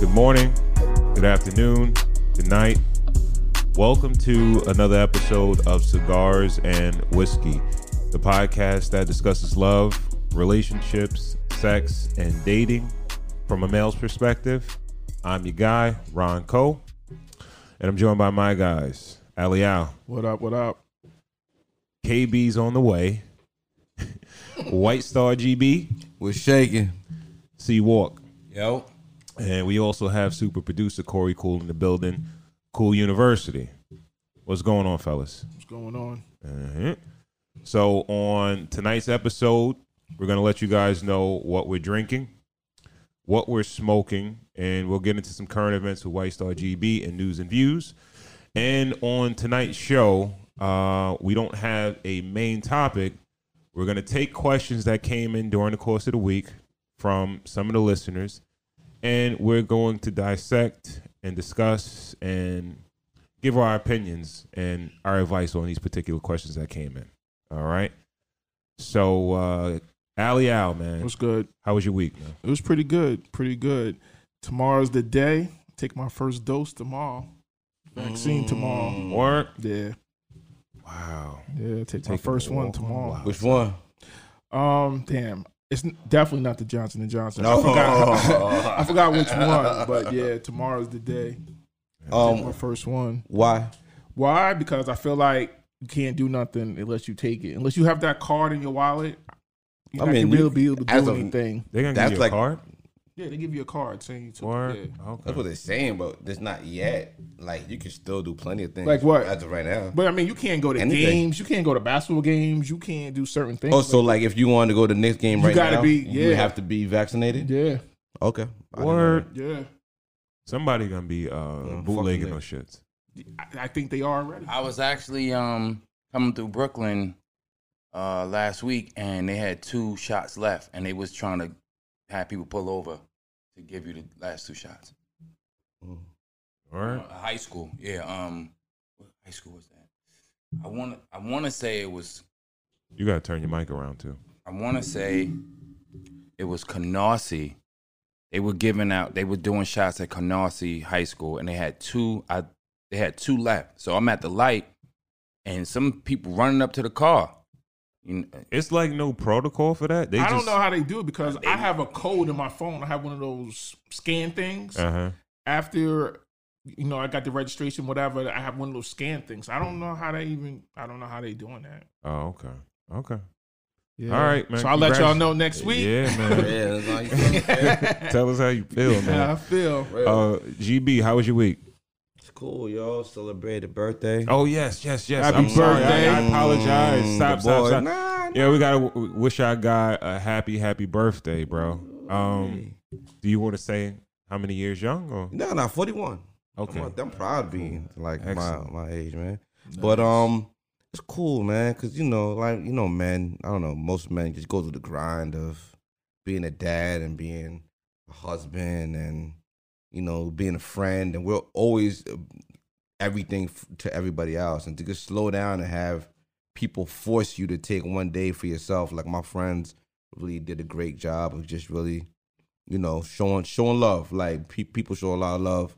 Good morning, good afternoon, good night. Welcome to another episode of Cigars and Whiskey, the podcast that discusses love, relationships, sex, and dating from a male's perspective. I'm your guy, Ron Cole, and I'm joined by my guys, Ali Al, What up? What up? KB's on the way, White Star GB, We're shaking. C Walk. Yo. And we also have super producer Corey Cool in the building, Cool University. What's going on, fellas? What's going on? Uh-huh. So, on tonight's episode, we're going to let you guys know what we're drinking, what we're smoking, and we'll get into some current events with White Star GB and news and views. And on tonight's show, uh, we don't have a main topic. We're going to take questions that came in during the course of the week from some of the listeners, and we're going to dissect and discuss and give our opinions and our advice on these particular questions that came in. All right. So, uh, Ali Al, man, What's good? how was your week, man? It was pretty good. Pretty good. Tomorrow's the day. Take my first dose tomorrow. Vaccine tomorrow. Work. Yeah. Wow. Yeah. Take, my first one tomorrow. Which one? Um. Damn. It's definitely not the Johnson and Johnson. No. I forgot. I forgot which one. But yeah, tomorrow's the day. Take my Um, first one. why? Why? Because I feel like you can't do nothing unless you take it. Unless you have that card in your wallet. You're I not mean, gonna you- be able to do of- anything. They're gonna give you like- a card. Yeah, they give you a card saying you took Or it. Yeah. okay. That's what they're saying, but it's not yet. Like you can still do plenty of things. Like what? As of right now. But I mean, you can't go to Anything. games. You can't go to basketball games. You can't do certain things. Oh, so like if you wanted to go to the next game You right gotta now, be- you yeah. have to be vaccinated. yeah, Okay. I Word. yeah. Somebody gonna be uh, Mm, bootlegging fucking those shits. I, I think they are already. I was actually um coming through Brooklyn uh last week and they had two shots left and they was trying to have people pull over to give you the last two shots. All right. Uh, high school, yeah. Um, what high school was that? I want to I want to say it was You gotta turn your mic around too. I want to say it was Canarsie. They were giving out. They were doing shots at Canarsie High School, and they had two. I they had two left. So I'm at the light, and some people running up to the car. You know, It's like no protocol for that. They I just, don't know how they do it because I have a code in my phone. I have one of those scan things. Uh huh. After you know, I got the registration, whatever. I have one of those scan things. I don't know how they even. I don't know how they doing that. Oh, okay. Okay. Yeah. All right, man. So I'll let y'all know next week. Yeah, man. Yeah, that's all you feel. Tell us how you feel, How I feel. Uh, GB, how was your week? It's cool, y'all. Celebrated birthday. Oh yes, yes, yes. Happy I'm sorry. I- birthday. I, apologize. Mm, Stop, the stop, stop. Nah, Yeah, we gotta w- wish our guy a happy, happy birthday, bro. Um, do you want to say how many years young? Or No, no, 41. okay, I'm, I'm proud of being like my, Excellent. my age, man. But um, it's cool, man, because you know, like you know, men. I don't know. Most men just go through the grind of being a dad and being a husband and you know being a friend, and we're always uh, everything to everybody else, and to just slow down and have people force you to take one day for yourself. Like my friends really did a great job of just really, you know, showing showing love. Like pe- people show a lot of love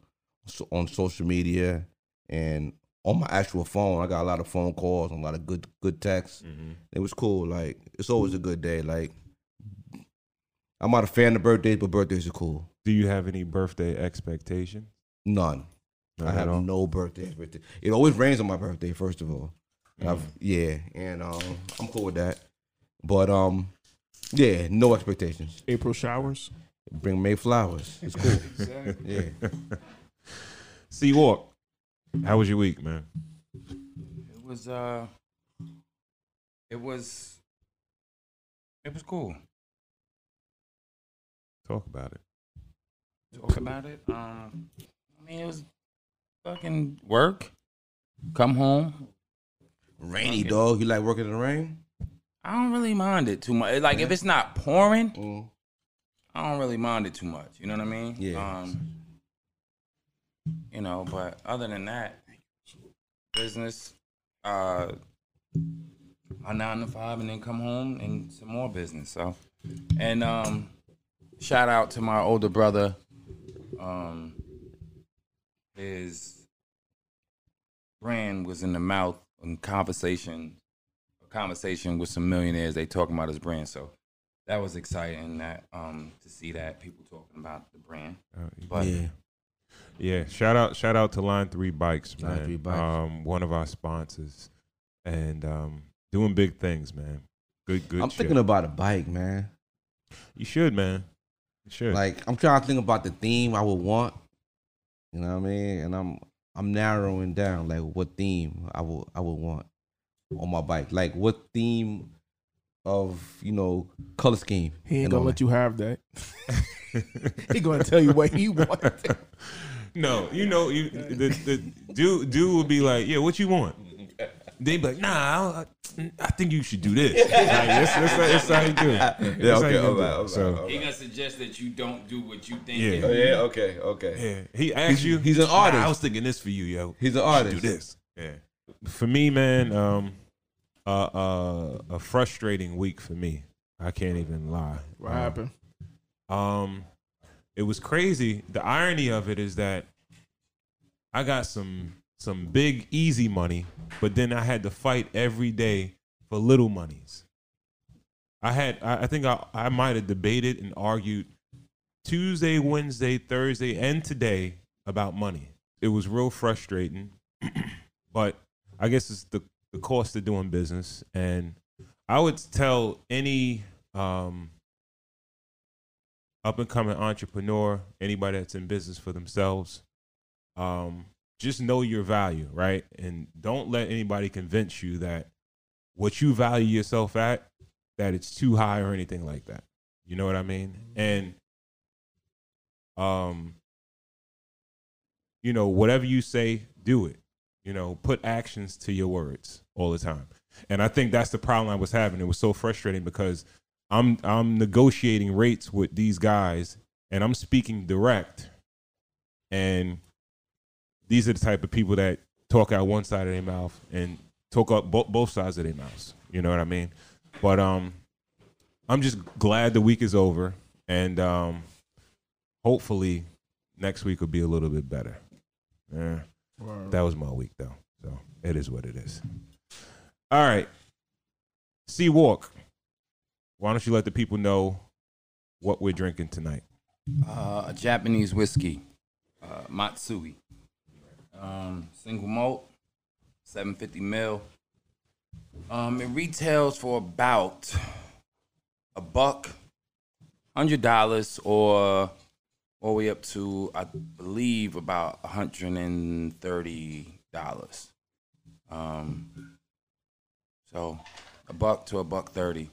on social media and on my actual phone. I got a lot of phone calls and a lot of good good texts. Mhm. It was cool. Like it's always a good day. Like I'm not a fan of birthdays, but birthdays are cool. Do you have any birthday expectations? None. None I have all? no birthday. birthday. It always rains on my birthday. First of all, Mm. I've, yeah, and um, I'm cool with that. But um, yeah, no expectations. April showers. Bring May flowers. It's cool. yeah. C Walk, how was your week, man? it was uh, it was it was cool. Talk about it. Talk about it. Um, I mean, it was fucking work. Come home. Rainy dog. You like working in the rain? I don't really mind it too much. Like if it's not pouring, Mm. I don't really mind it too much. You know what I mean? Yeah. Um, you know, but other than that, business, uh, my nine to five, and then come home and some more business. So, and um, shout out to my older brother, um, his brand was in the mouth in conversation, a conversation with some millionaires. They talking about his brand, so that was exciting. That um, to see that people talking about the brand. Uh, But yeah. Yeah, shout out shout out to Line Three Bikes, man. Line 3 Bikes. Um, one of our sponsors, and um, doing big things, man. Good, good. I'm shit. thinking about a bike, man. you should, man. You should. Like I'm trying to think about the theme I would want. You know what I mean? And I'm I'm narrowing down like what theme I would I would want on my bike. Like what theme of you know color scheme. He ain't gonna all let you have that. he gonna tell you what he wants. no, you know, you the, the dude dude would be like, yeah, what you want? They be like, nah, I, I think you should do this. like, that's, that's, that's how you do. it. That's how okay, you do all right, all right, So alright. he gonna suggest that you don't do what you think. Yeah. Oh, yeah, okay, okay. yeah, he asked you. he's an "Nah, artist. I was thinking this for you, yo. He's an artist. Do this. Yeah. For me, man, um, uh, uh, a frustrating week for me. I can't even lie. What Um, happened? Um, it was crazy. The irony of it is that I got some some big easy money, but then I had to fight every day for little monies. I had I, think I I might have debated and argued Tuesday, Wednesday, Thursday, and today about money. It was real frustrating, but I guess it's the the cost of doing business. And I would tell any um, up and coming entrepreneur, anybody that's in business for themselves, um, just know your value, right? And don't let anybody convince you that what you value yourself at, that it's too high or anything like that. You know what I mean? And um, you know, whatever you say, do it. You know, put actions to your words all the time. And I think that's the problem I was having. It was so frustrating because I'm I'm negotiating rates with these guys and I'm speaking direct. And these are the type of people that talk out one side of their mouth and talk up bo- both sides of their mouths. You know what I mean? But um I'm just glad the week is over and um hopefully next week will be a little bit better. Yeah. Word. That was my week though. So it is what it is. All right. C Walk. Why don't you let the people know what we're drinking tonight? Uh, a Japanese whiskey, uh, Matsui. Um, single malt, 750 mil. Um, it retails for about a buck, hundred dollars, or all the way up to I believe about hundred and thirty dollars. Um, so a buck to a buck thirty.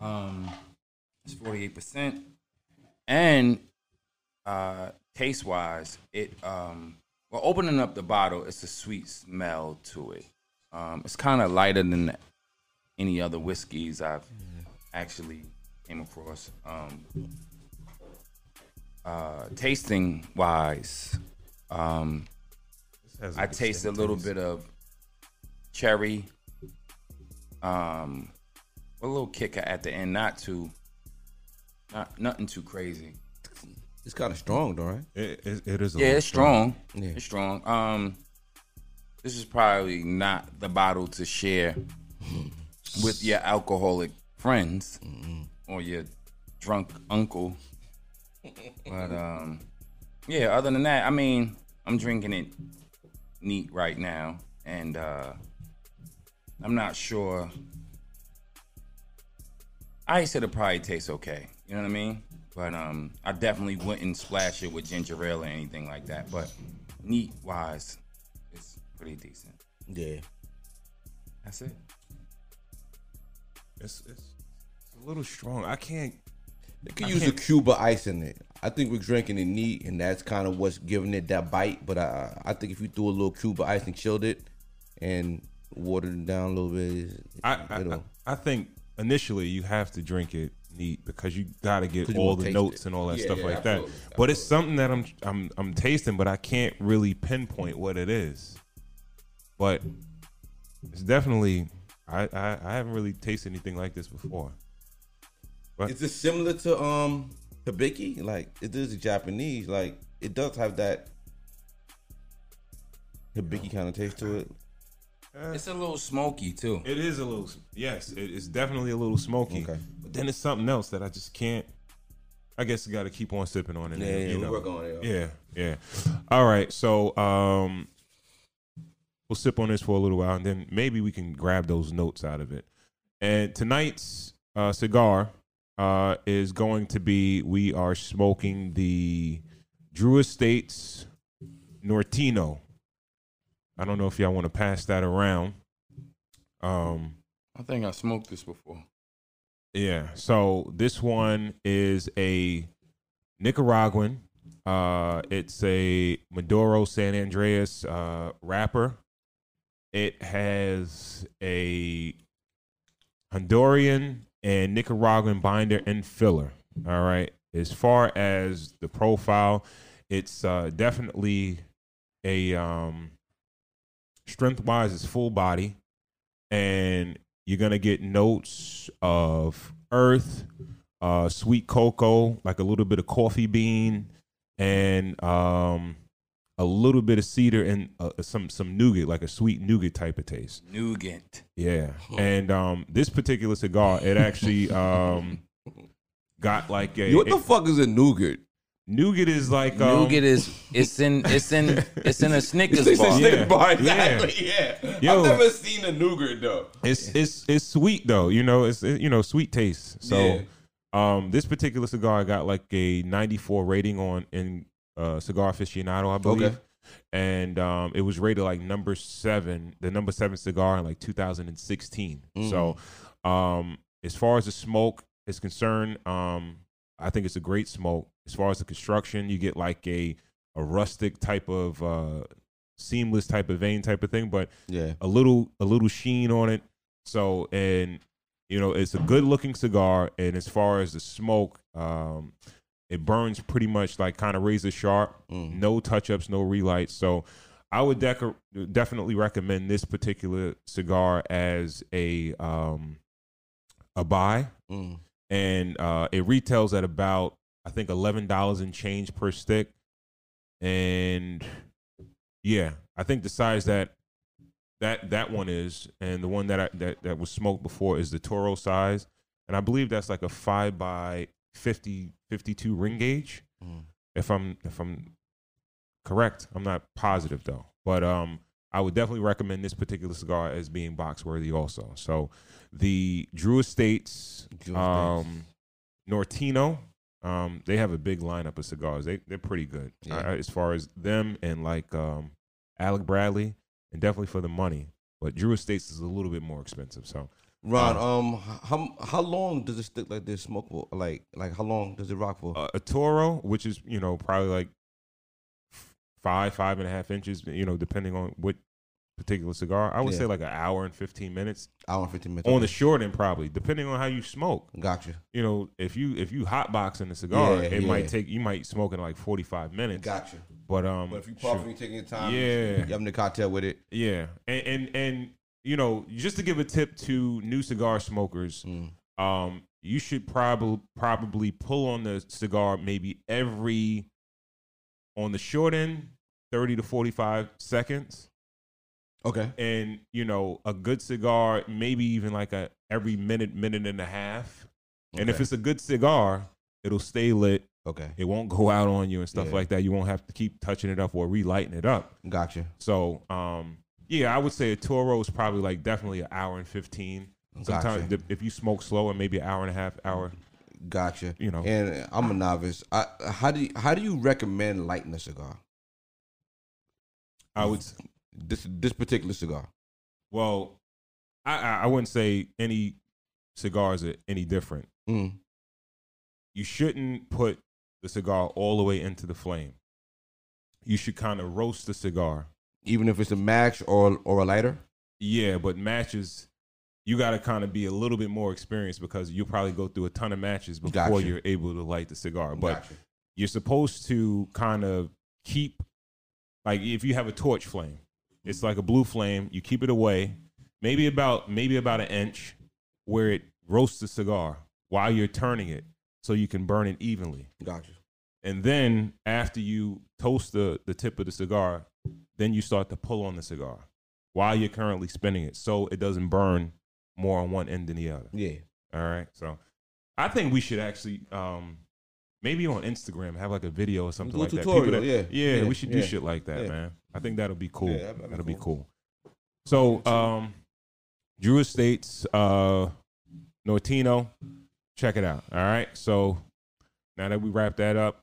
Um, it's forty eight percent and uh taste wise it um well opening up the bottle it's a sweet smell to it. Um it's kind of lighter than any other whiskeys i've actually came across. Um uh tasting wise um i taste a little bit of cherry um a little kicker at the end not too not nothing too crazy It's kind of strong, though, right? It, it, it is. A yeah, it's strong. Yeah. It's strong. Um, this is probably not the bottle to share with your alcoholic friends or your drunk uncle. But um, yeah. Other than that, I mean, I'm drinking it neat right now, and uh, I'm not sure. I said it probably tastes okay. You know what I mean? But um, I definitely wouldn't splash it with ginger ale or anything like that. But neat wise, it's pretty decent. Yeah. That's it. It's, it's, it's a little strong. I can't. They could I use a can't- Cuba ice in it. I think we're drinking it neat, and that's kind of what's giving it that bite. But I, I think if you threw a little Cuba ice and chilled it, and watered it down a little bit, I, I, I think initially you have to drink it neat because you got to get all the notes it. and all that Yeah, stuff yeah, like absolutely, that. But it's something that I'm I'm I'm tasting, but I can't really pinpoint what it is. But it's definitely I I, I haven't really tasted anything like this before. Is this similar to um Hibiki? Like, it is Japanese. Like, it does have that hibiki kind of taste to it. It's a little smoky too. It is a little, yes, it- it's definitely a little smoky. Okay. But then it's something else that I just can't. I guess you got to keep on sipping on it. Yeah, and, yeah, you know. work on it. Yeah, yeah. All right, so um, we'll sip on this for a little while, and then maybe we can grab those notes out of it. And tonight's uh, cigar uh, is going to be we are smoking the Drew Estates Nortino. I don't know if y'all want to pass that around. Um, I think I smoked this before. yeah. So this one is a Nicaraguan. Uh, it's a Maduro San Andreas uh, wrapper. It has a Honduran and Nicaraguan binder and filler. All right. As far as the profile, it's uh, definitely a um, strength wise, it's full body, and you're gonna get notes of earth, uh, sweet cocoa, like a little bit of coffee bean, and um, a little bit of cedar and uh, some some nougat, like a sweet nougat type of taste. Nougat. Yeah, and um, this particular cigar, it actually um, got like a What the it- fuck is a nougat? Nougat is like um, Nougat is it's in it's in it's in a Snickers It's a bar. Yeah. stick bar, Yeah. exactly. Yeah. Yo. I've never seen a nougat though. it's it's it's sweet though, you know, it's it, you know sweet taste. So Yeah. um, this particular cigar got like a 94 rating on in uh, Cigar Aficionado, I believe. Okay. And um, it was rated like number seven, the number seven cigar in like 2016. Mm. So, um, as far as the smoke is concerned, um, I think it's a great smoke. As far as the construction, you get like a a rustic type of uh, seamless type of vein type of thing, but Yeah. a little a little sheen on it. So and you know it's a good looking cigar. And as far as the smoke, um, it burns pretty much like kind of razor sharp. Mm. No touch ups, no relights. So I would dec- definitely recommend this particular cigar as a um, a buy. Mm. And uh, it retails at about I think eleven dollars and change per stick. And yeah, I think the size that that that one is, and the one that I, that that was smoked before is the Toro size, and I believe that's like a five by 50, 52 ring gauge. Mm. If I'm if I'm correct, I'm not positive though, but um, I would definitely recommend this particular cigar as being box worthy also. So the Drew Estates, Drew um, Nortino. Um, they have a big lineup of cigars. They they're pretty good Yeah. uh, as far as them and like um, Alec Bradley, and definitely for the money. But Drew Estates is a little bit more expensive. So Ron, um, how how long does it stick like this smoke for? Like like how long does it rock for? uh, a Toro, which is you know probably like five five and a half inches, you know, depending on what particular cigar. I would Yeah. say like an hour and fifteen minutes Hour and fifteen minutes. on the short end, probably depending on how you smoke. Gotcha. You know, if you if you hot boxing the cigar, Yeah, it might take you might smoke in like forty five minutes. Gotcha. But um, But if you puffing, you taking your time, Yeah. you having the cocktail with it. Yeah, and, and and you know, just to give a tip to new cigar smokers, Mm. um, you should probably probably pull on the cigar maybe every on the short end, thirty to forty five seconds, Okay. and you know, a good cigar maybe even like a every minute, minute and a half. And if it's a good cigar, it'll stay lit. Okay. It won't go out on you and stuff Yeah. like that. You won't have to keep touching it up or relighting it up. Gotcha. So, um, yeah, I would say a Toro is probably like definitely an hour and fifteen. Sometimes Gotcha. if you smoke slow and maybe an hour and a half, hour. Gotcha. You know. and I'm a novice. I, how do you, how do you recommend lighting a cigar? I would. This this particular cigar. Well, I I wouldn't say any cigars are any different. Mm. You shouldn't put the cigar all the way into the flame. You should kind of roast the cigar. Even if it's a match or or a lighter. Yeah, but matches, you got to kind of be a little bit more experienced because you'll probably go through a ton of matches before Gotcha. you're able to light the cigar. But you're supposed to kind of keep like if you have a torch flame it's like a blue flame you keep it away maybe about maybe about an inch where it roasts the cigar while you're turning it so you can burn it evenly Gotcha. and then after you toast the the tip of the cigar, then you start to pull on the cigar while you're currently spinning it, so it doesn't burn more on one end than the other. Yeah. All right. So I think we should actually um maybe on Instagram have like a video or something like that. People that- yeah. yeah. Yeah, we should do yeah. shit like that, Yeah. man. I think that'll be cool. Be that'll be cool. cool. So um Drew Estates, uh Nortino, check it out. All right. So now that we wrap that up,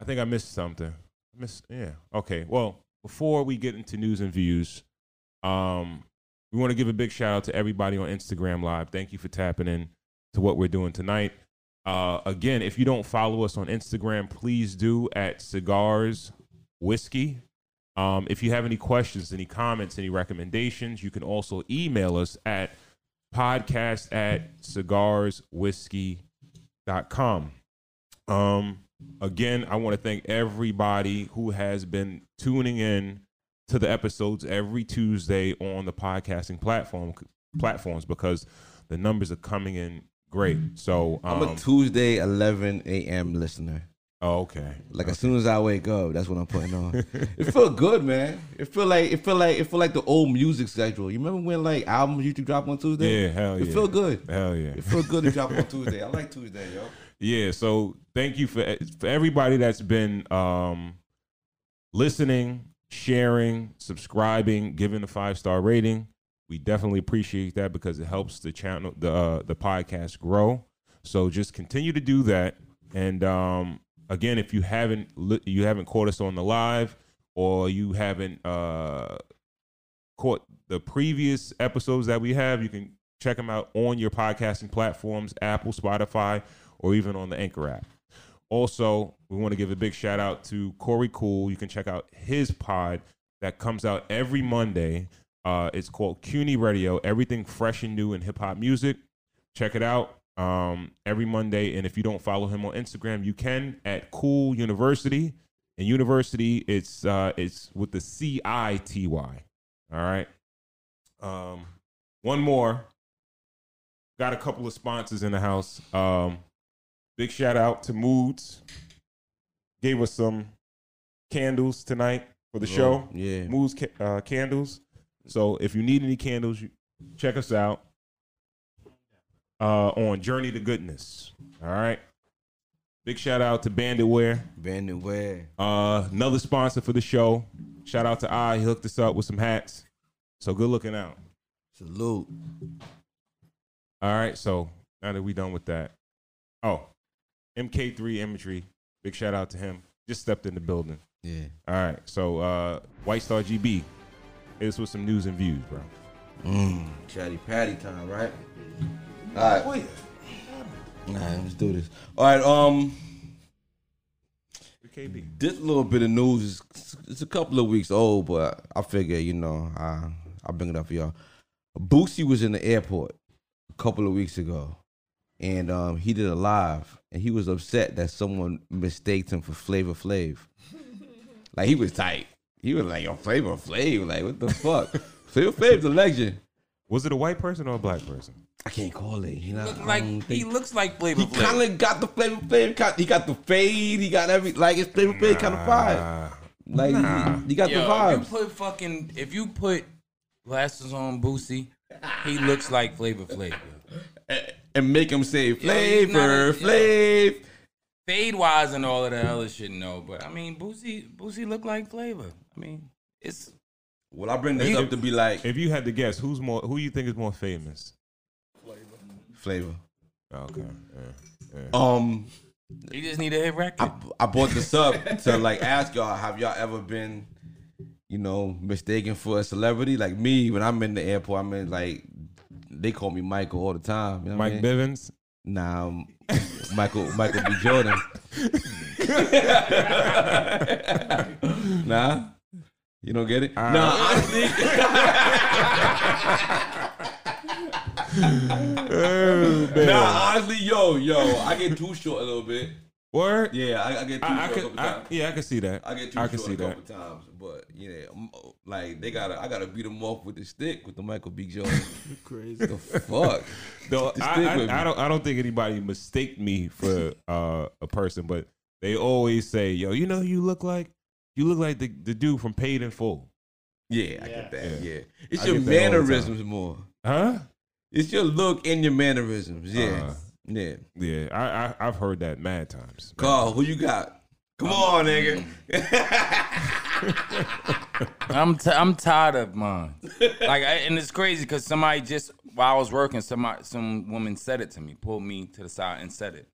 I think I missed something. I missed yeah. Okay. Well, before we get into news and views, um, we want to give a big shout out to everybody on Instagram Live. Thank you for tapping in to what we're doing tonight. Uh, again, if you don't follow us on Instagram, please do at Cigars Whiskey. Um, if you have any questions, any comments, any recommendations, you can also email us at podcast at cigarswhiskey.com. Um, again, I want to thank everybody who has been tuning in to the episodes every Tuesday on the podcasting platform platforms because the numbers are coming in great. So, um, I'm a Tuesday 11 a.m. listener. oh, okay, Like as soon as I wake up, that's what I'm putting on. it feel good, man. It feel like it feel like it feel like the old music schedule. You remember when like albums used to drop on Tuesday? yeah, hell It yeah, It feel good. hell yeah. It feel good to drop on Tuesday. I like Tuesday, yo. Yeah, so thank you for for everybody that's been um listening, sharing, subscribing, giving a five star rating. We definitely appreciate that because it helps the channel the uh, the podcast grow. So just continue to do that. And um again, if you haven't li- you haven't caught us on the live or you haven't uh caught the previous episodes that we have, you can check them out on your podcasting platforms, Apple, Spotify, or even on the Anchor app. Also, we want to give a big shout out to Corey Cool. You can check out his pod that comes out every Monday. Uh, it's called CUNY Radio, everything fresh and new in hip hop music. Check it out um, every Monday. And if you don't follow him on Instagram, you can at Cool University. And University, it's uh, it's with the C I T Y. All right. Um, one more. Got a couple of sponsors in the house. Um, big shout out to Moods. Gave us some candles tonight for the show. Yeah. Moods ca- uh, candles. So if you need any candles, you check us out uh, on Journey to Goodness. All right. Big shout out to Bandit Wear. Bandit wear. Uh, another sponsor for the show. Shout out to I. He hooked us up with some hats. So good looking out. Salute. All right. So now that we done with that. Oh, MK3 Imagery. Big shout out to him. Just stepped in the building. Yeah. All right. So uh, White Star GB. Hit us with some news and views, bro. Mmm. Chatty patty time, right? All right. Nah, let's do this. All right. Um, KB. this little bit of news is it's a couple of weeks old, but I figure you know I I'll bring it up for y'all. Boosie was in the airport a couple of weeks ago, and um, he did a live, and he was upset that someone mistaked him for Flavor Flav. like he was tight. He was like, "Yo, Flavor Flav, like what the fuck?" Flavor Flav's a legend. Was it a white person or a black person? I can't call it. You know, Look like don't he looks like Flavor He kind of got the flavor flavor. He got the fade. He got every like it's flavor flavor kind of vibe. Nah. Like he, he got Yo, the if you put fucking if you put glasses on Boosie, he looks like Flavor Flav. and make him say he's not a- flavor, yeah. flav. Fade wise and all of that other shit, no. But I mean, Boosie, Boosie look like Flavor. I mean, it's Well, I bring this You- up to be like If you had to guess, who's more? Who you think is more famous? flavor. Flavor. Okay. Yeah. yeah. Um, You just need a hit record. I I brought this up to like ask y'all: Have y'all ever been, you know, mistaken for a celebrity? Like me, when I'm in the airport, I'm in like they call me Michael all the time. You know what I Mike mean? Bivins. Nah, um, Michael Michael B. Jordan. nah, you don't get it. Uh, nah, honestly, Oh, nah, honestly, yo, yo, I get too short a little bit. Word. Yeah, I, I get too I, I short a couple I, times. yeah, I can see that. I get too I can short see a that. times, but yeah, like they gotta, I gotta beat them off with the stick with the Michael B. Jordan. Crazy. the fuck? Though Just I, I. I don't. I don't think anybody mistake me for uh, a person, but they always say, "Yo, you know who you look like? You look like the, the dude from Paid in Full." Yeah, I get that. Yeah. Yeah, it's I your get that all the time. mannerisms more. Huh? It's your look and your mannerisms. Yeah, Uh, yeah. Yeah, I, I I've heard that mad times. Carl, who you got? Come on, nigga. I'm t- I'm tired of mine. Like, I, and it's crazy because somebody just while I was working, somebody some woman said it to me, pulled me to the side and said it.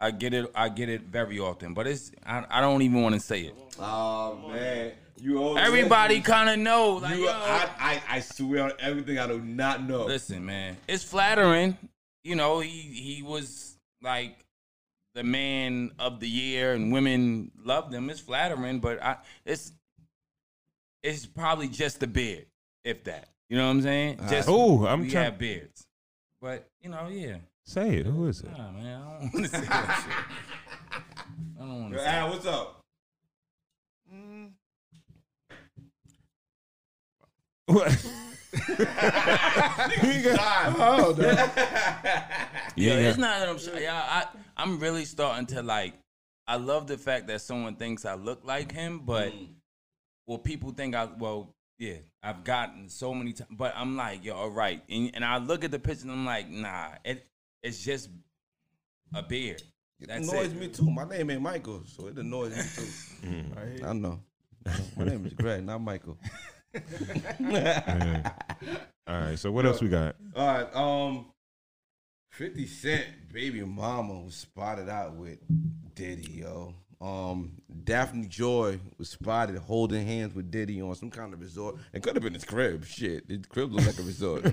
I get it. I get it very often, but it's I, I don't even want to say it. oh man, you. Everybody kind of know. Like, You, yo. I, I, I swear on everything I do not know. Listen, man, it's flattering. You know, he he was like the man of the year, and women loved him. It's flattering, but I it's it's probably just the beard, if that. You know what I'm saying? Uh, just Oh, I'm we trying- have beards, but you know, yeah. Say it. Who is it? Nah, man, I don't want to say that shit. I don't want to say. Al, what's up? Mm. What? Oh, no. Yo, Yeah. it's not that I'm shy. Yeah, I I'm really starting to like. I love the fact that someone thinks I look like him, but mm. well, people think I well, yeah, I've gotten so many times, but I'm like, yo, all right, and, and I look at the picture and I'm like, nah, it it's just a beard. It annoys it. me too. My name ain't Michael, so it annoys me too. I know. My name is Greg, not Michael. Yeah. All right. So what else we got? All right. Um, Fifty Cent baby mama was spotted out with Diddy, yo. Um, Daphne Joy was spotted holding hands with Diddy on some kind of resort. It could have been his crib. Shit, his crib looked like a resort.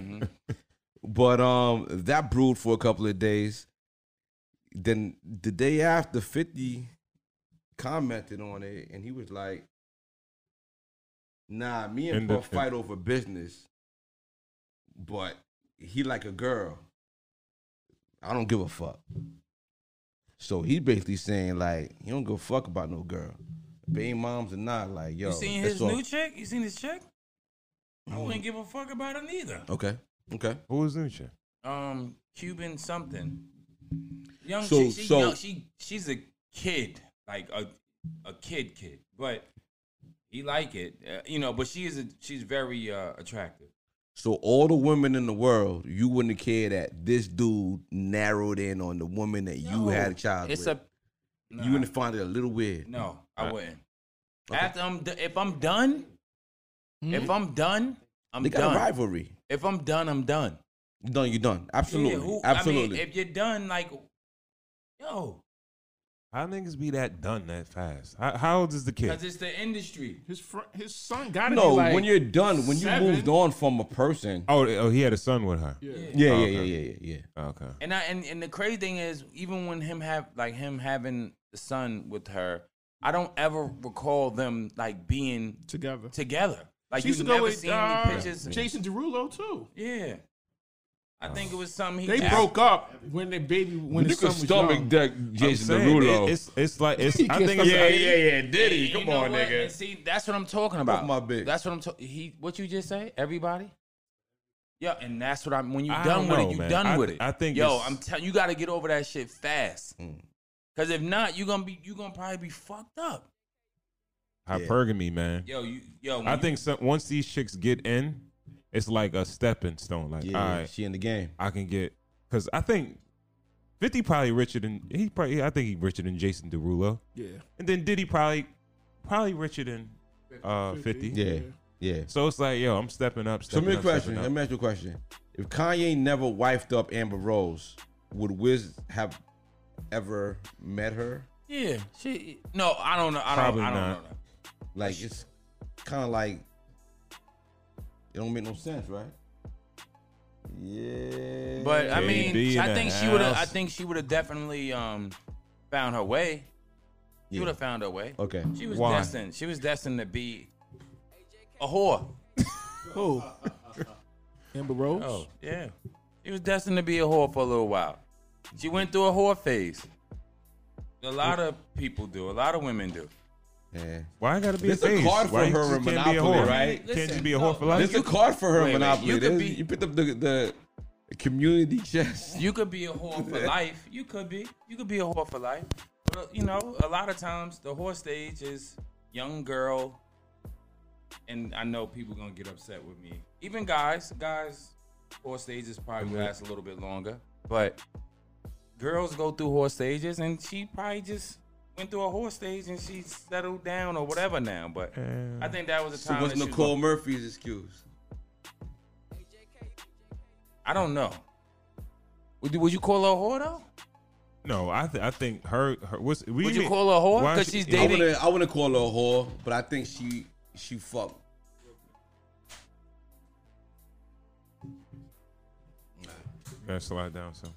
But um, that brewed for a couple of days. Then the day after, Fifty commented on it, and he was like, "Nah, me and And Puff fight over business, but he like a girl. I don't give a fuck." So he basically saying like he don't give a fuck about no girl. Baby moms or not, like yo. you seen that's his all- new chick? You seen his chick? I wouldn't give a fuck about it neither. Okay, okay. Who was new shit? Um, Cuban something. Young So- chick, she, so- young, she she's a kid, like a a kid kid, but he like it, uh, you know. But she is a, she's very uh, attractive. So all the women in the world, you wouldn't care that this dude narrowed in on the woman that you No, had a child It's with. a nah, You wouldn't find it a little weird. no, I Uh, wouldn't. Okay. After I'm do- if I'm done, if I'm done, I'm They got done. a rivalry. If I'm done, I'm done. You done, you done. Absolutely, Yeah, who- absolutely. I mean, if you're done, like, yo, How niggas be that done that fast? How, how old is the kid? because it's the industry. His fr- his son got to no, be like when you're done, when you moved on from a person. Oh, oh, he had a son with her. Yeah. Yeah, Oh, yeah, okay. yeah, yeah, yeah, yeah. Oh, Okay. And I and, and the crazy thing is, even when him have like him having the son with her, I don't ever recall them like being together. together. Like She used you to go never with seen uh, any pictures. Jason Derulo too. Yeah, I think it was something he They just- broke up when the baby when you his could son was stomach young. that Jason saying, Derulo. it- it's it's like it's. He I think it's. stop- yeah, yeah, yeah. Diddy, You come on, what? nigga. And see, that's what I'm talking about. my bitch. That's what I'm talking. He, what you just say? Everybody. Yeah, and that's what I'm. When you done don't with know, it, you man. done I- with it. I think Yo, it's- I'm telling you, got to get over that shit fast. Mm. Cause if not, you're gonna be, you're gonna probably be fucked up. Hypergamy, man. Yo, you, yo. I you- think some, once these chicks get in, it's like a stepping stone. Like, Yeah, all right, she in the game. I can get because I think Fifty probably richer than he probably. I think he richer than Jason Derulo, Yeah. and then Diddy probably probably richer than uh Fifty. Yeah, yeah. So it's like, yo, I'm stepping up. So Stepping me a question. Let me ask you a question. If Kanye never wifed up Amber Rose, would Wiz have ever met her? Yeah, she. No, I don't know. I don't. Probably I don't not. know. That. Like it's kind of like it don't make no sense, right? Yeah. But I mean, KB I think she would have. I think she would have definitely um found her way. She Yeah. would have found her way. okay. She was Why? destined. She was destined to be a whore. Who? Amber Rose. Oh yeah, she was destined to be a whore for a little while. She went through a whore phase. A lot of people do. A lot of women do. Yeah. Why I gotta be There's a a card Why for you her just in can't be a Monopoly, whore? right? Can't Listen, just be a no, whore for life. There's a card for her Wait, in wait, Monopoly. you could be- you picked up the, the community chest. You could be a whore for life. You could be. You could be a whore for life. But uh, you know, a lot of times the whore stage is young girl, and I know people gonna get upset with me. Even guys, guys, horse stages probably mm-hmm. last a little bit longer, but girls go through whore stages, and she probably just went through a horse stage and she settled down or whatever now. But I think that was the So time. what's that she was Nicole Murphy's excuse? I don't know. Would you, would you call her a whore though? No, I th- I think her, her what's we Would you mean- call her a whore? why 'Cause she- she's I dating- wouldn't. I wouldn't call her a whore, but I think she she fucked. Yeah, slide down some.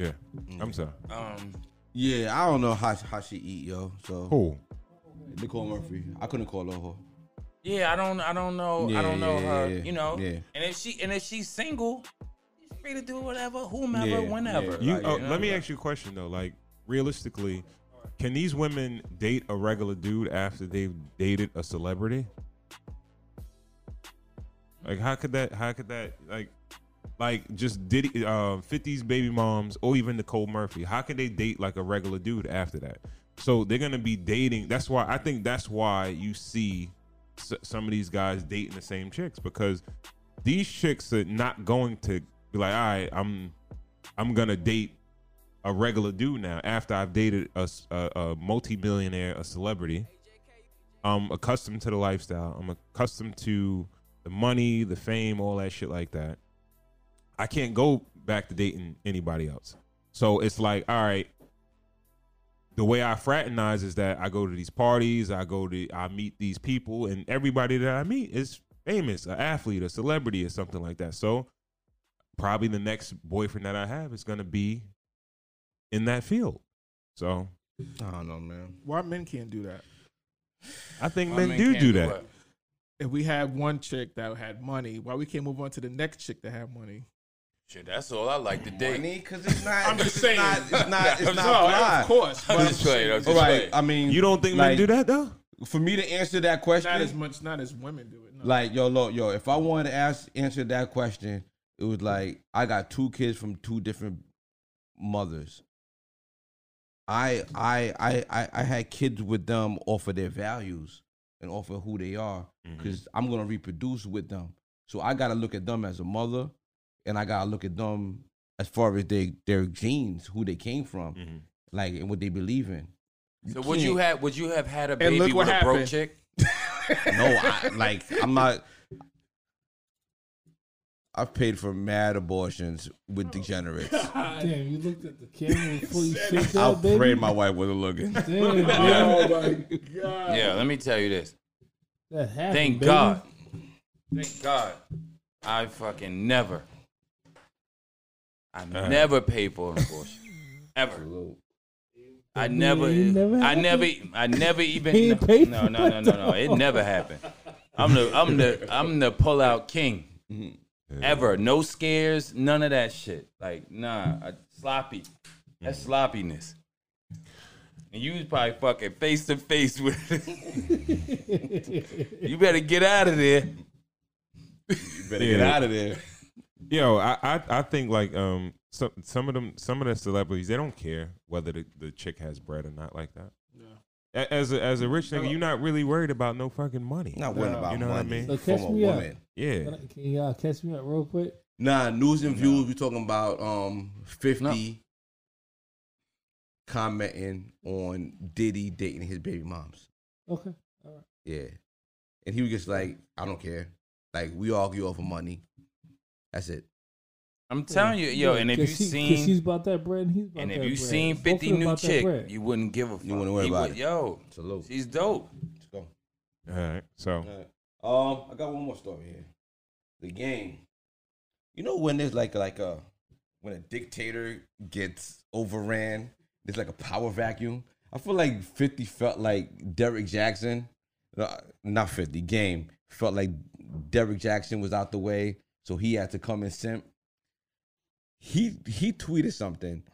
Yeah, I'm sorry. Um, Yeah, I don't know how how she eat, yo. So Who? Nicole Murphy, I couldn't call her whore. yeah, I don't, I don't know, I don't know yeah, her. yeah, You know, yeah. and if she, and if she's single, she's free to do whatever, whomever, Yeah, whenever. yeah. You, Right, oh, yeah. let me ask you a question though. Like, realistically, can these women date a regular dude after they've dated a celebrity? Like, how could that? How could that? Like, like just Diddy, uh, 50s baby moms, or even Nicole Murphy. How can they date like a regular dude after that? So they're gonna be dating. That's why I think that's why you see s- some of these guys dating the same chicks because these chicks are not going to be like, all right, I'm I'm gonna date a regular dude now after I've dated a a multi-millionaire, a celebrity. I'm accustomed to the lifestyle. I'm accustomed to the money, the fame, all that shit like that. I can't go back to dating anybody else. So it's like, all right, the way I fraternize is that I go to these parties, I go to, I meet these people, and everybody that I meet is famous, an athlete, a celebrity, or something like that. So probably the next boyfriend that I have is gonna be in that field. So I don't know, man. Why men can't do that? I think men men do do do that. what? If we had one chick that had money, why we can't move on to the next chick that had money? Shit, that's all I like to date. Money, because it's not. I'm just it's saying. Not, it's not. It's not sorry, fly. Of course, I'm just playing. I'm just All right. playing. I mean, You don't think like, men do that though? For me to answer that question, not as much, not as women do it. No. like yo, look, yo, if I wanted to ask answer that question, it was like I got two kids from two different mothers. I I I I, I had kids with them off of their values and off of who they are mm-hmm. because I'm gonna reproduce with them. So I gotta look at them as a mother, and I gotta look at them as far as they their genes, who they came from, Mm-hmm. like and what they believe in. So would you have would you have had a And baby look with what a broke chick? No, I, like I'm not. I've paid for mad abortions with degenerates. Damn, you looked at the camera before you said that, I baby. prayed my wife wasn't looking. Damn, oh my god! Yeah, let me tell you this. That happened, Thank baby. God. Thank God. I fucking never. I never paid for an abortion. Ever. I never, It never I never, happened? I never even. He ain't paid no, for no, no, no, no. It never happened. I'm the, I'm the, I'm the pull out king. Mm-hmm. Ever, no scares, none of that shit. Like, nah, I, sloppy. That's mm-hmm. sloppiness. And you was probably fucking face to face with. you better get out of there. You better Yeah. get out of there. Yo, I, I I think like um some some of them some of the celebrities they don't care whether the, the chick has bread or not like that. A- As a, as a rich nigga, you're not really worried about no fucking money. Not worrying No. about You know what I money mean? So from catch a me up. woman. Yeah, Can, can y'all catch me up real quick? Nah, news and views. We talking about um fifty No. commenting on Diddy dating his baby moms. Okay. All right. Yeah, and he was just like, I don't care. Like we argue over money. That's it. I'm telling you, yo, and if you he- seen cause he's about that bread and he's about And that if you bread. seen 50 of new chick, you wouldn't give a fuck. wouldn't worry He about would- it. Yo, Salute. she's dope. Let's go. all right. So Um, I got one more story here. The game. You know when there's like like a when a dictator gets overran, there's like a power vacuum. I feel like 50 felt like Derek Jackson. Uh, not 50, game felt like Derek Jackson was out the way, so he had to come and simp. He he tweeted something.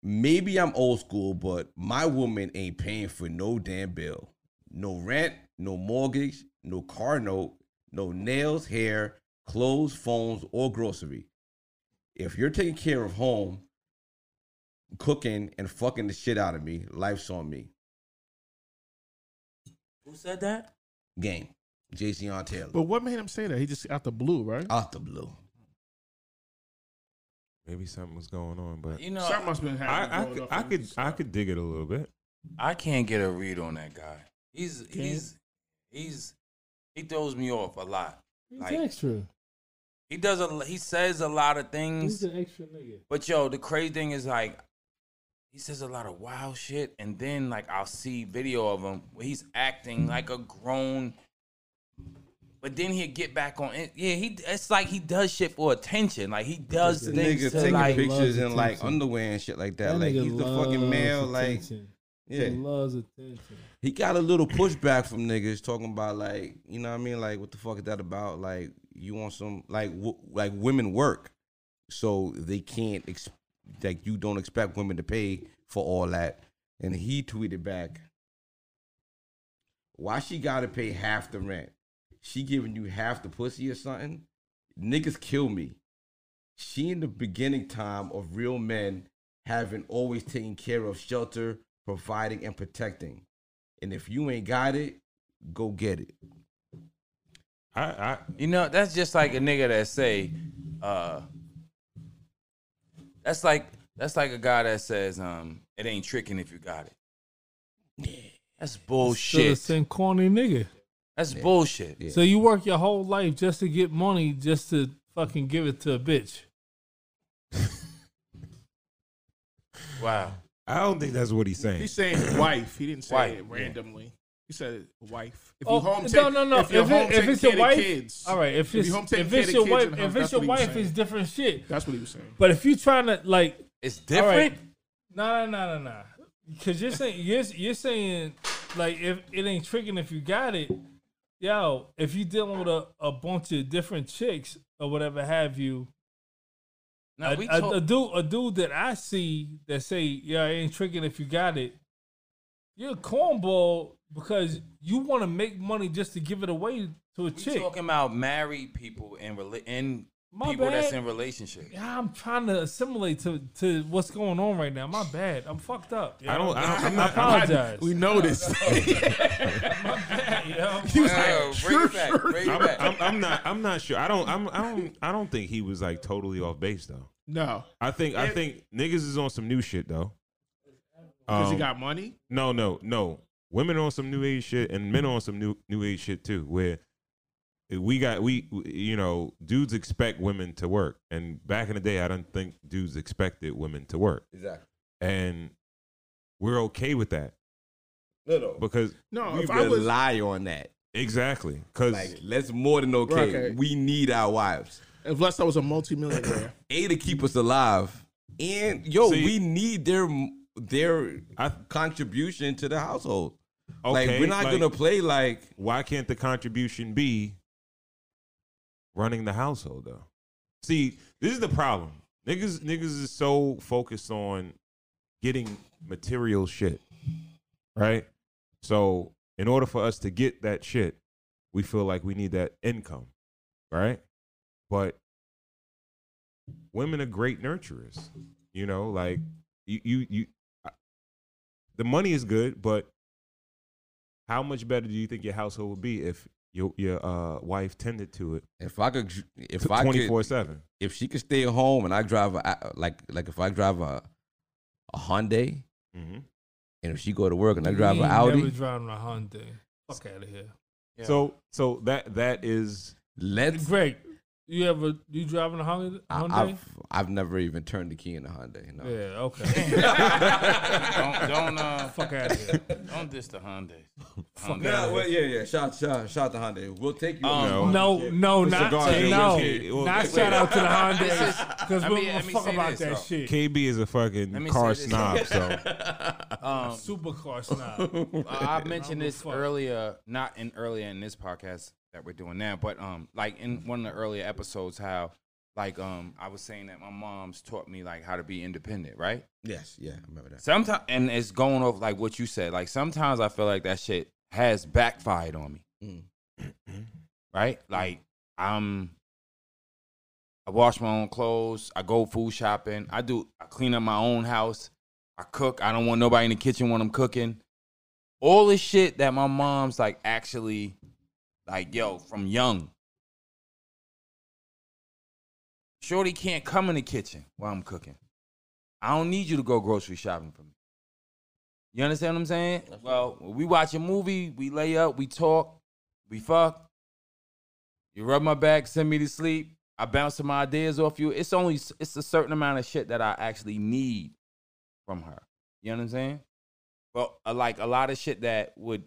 Maybe I'm old school, but my woman ain't paying for no damn bill. No rent, no mortgage, no car note, no nails, hair, clothes, phones, or grocery. If you're taking care of home, cooking, and fucking the shit out of me, life's on me. Who said that? Game. Jayceon Taylor. But what made him say that? He just out the blue, right? Out the blue. Maybe something was going on, but You know, Something must have been happening. I I, going could- I could I could dig it a little bit. I can't get a read on that guy. He's Can't? he's he's he throws me off a lot. He's Like- extra. He does a he says a lot of things. He's things, an extra nigga. but yo, the crazy thing is like he says a lot of wild shit, and then like I'll see video of him where he's acting like a grown. But then he'll get back on it. Yeah, he. It's like he does shit for attention. Like he does The things nigga to taking like. pictures loves in like underwear and shit like that. That like he's the fucking loves male. Like attention. yeah, He loves attention. he got a little pushback from niggas talking about like you know what I mean. Like what the fuck is that about? Like you want some like w- like women work, so they can't ex- like you don't expect women to pay for all that. And he tweeted back, "Why she got to pay half the rent? She giving you half the pussy or something? Niggas kill me. She in the beginning time of real men having always taken care of shelter, providing and protecting. And if you ain't got it, go get it. I I You know, that's just like a nigga that say, uh, that's like that's like a guy that says, um, it ain't tricking if you got it. That's Still the bullshit. same corny nigga. That's bullshit. Yeah. So you work your whole life just to get money, just to fucking give it to a bitch. Wow. I don't think that's what he's saying. He's saying wife. He didn't say Wife, it yeah. randomly. He said wife. If Oh, you home no, take, no, no. If, you're If, home it, if it's your wife, kids, all right. If If it's you if it's your wife, home, if it's your what he was wife, it's different shit. that's what he was saying. But if you trying to like, It's different. right, no, no, no, no, no. Because you're saying you're you're saying like if it ain't tricking if you got it, yo. If you dealing with a, a bunch of different chicks or whatever have you, Now, a, we a- talk- a dude a dude that I see that say yeah it ain't tricking if you got it, you're a cornball because you want to make money just to give it away to a we chick. talking about married people rela- and My people that's in relationships. Yeah, I'm trying to assimilate to, to what's going on right now. My bad. I'm fucked up. yo. I don't. I don't I'm I not. I'm, apologize. We noticed. My bad, yo. He was Yo, like, bring back. Bring I'm, back. I'm, I'm not. I'm not sure. I don't. I'm. I don't. I don't think he was like totally off base though. no, I think. I think niggas is on some new shit though. because he Um, got money. No, no, no. Women are on some new age shit, and men are on some new new age shit too. Where we got we, you know, dudes expect women to work, and back in the day, I don't think dudes expected women to work, Exactly. and we're okay with that No, no. because No, we if I was rely on that. exactly because Like, that's more than okay. Okay. We need our wives. unless I was a multimillionaire. A to keep us alive, and yo, See- we need their their I contribution to the household. okay, like, we're not like, gonna play like why can't the contribution be running the household though? See, this is the problem. Niggas niggas is so focused on getting material shit. Right? So in order for us to get that shit, we feel like we need that income. Right? But women are great nurturers. You know, like you you you the money is good, but how much better do you think your household would be if your your uh, wife tended to it if I could if I twenty could four seven? if she could stay at home and I drive a, like like if I drive a a Hyundai Mm-hmm. and if she go to work and I You drive an ain't Audi, Never driving a Hyundai. Fuck out of here. Yeah. So so that that is let's. Greg, you ever you driving a Hyundai? I, I've I've never even turned the key in a Hyundai. No. yeah. Okay. don't don't uh, Fuck out of here. don't diss the Hyundai. Fuck Hyundai. out Yeah, well, yeah, yeah. Shout, shout, shout to Hyundai. We'll take you. Um, on No, no, Put not cigars in no, whiskey. Well, not wait, shout wait. out to the Hyundai because let we me- don't let me fuck say about this, that though. shit. KB is a fucking me car say this. snob. So Um, Supercar snob. I mentioned I don't this fuck. earlier, not in earlier in this podcast that we're doing now, but um, like in one of the earlier episodes, how like um, I was saying that my mom's taught me like how to be independent, right? Yes, yeah, I remember that. Sometimes, and it's going off like what you said. Like sometimes I feel like that shit has backfired on me. Mm. right? Like I'm I wash my own clothes, I go food shopping, I do I clean up my own house, I cook, I don't want nobody in the kitchen when I'm cooking. All the shit that my mom's like actually like, yo, from young. Shorty can't come in the kitchen while I'm cooking. I don't need you to go grocery shopping for me. You understand what I'm saying? Well, we watch a movie, we lay up, we talk, we fuck. You rub my back, send me to sleep. I bounce some ideas off you. It's only it's a certain amount of shit that I actually need from her. You know what I'm saying? But uh, like a lot of shit that would,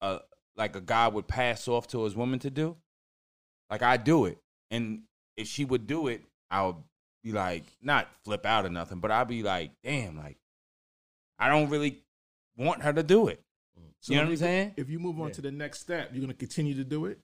uh, like a guy would pass off to his woman to do. Like I do it, and if she would do it, I would be like, not flip out or nothing, but I'd be like, damn, like I don't really want her to do it. So you know what I'm saying? If you move on Yeah. to the next step, you're gonna continue to do it.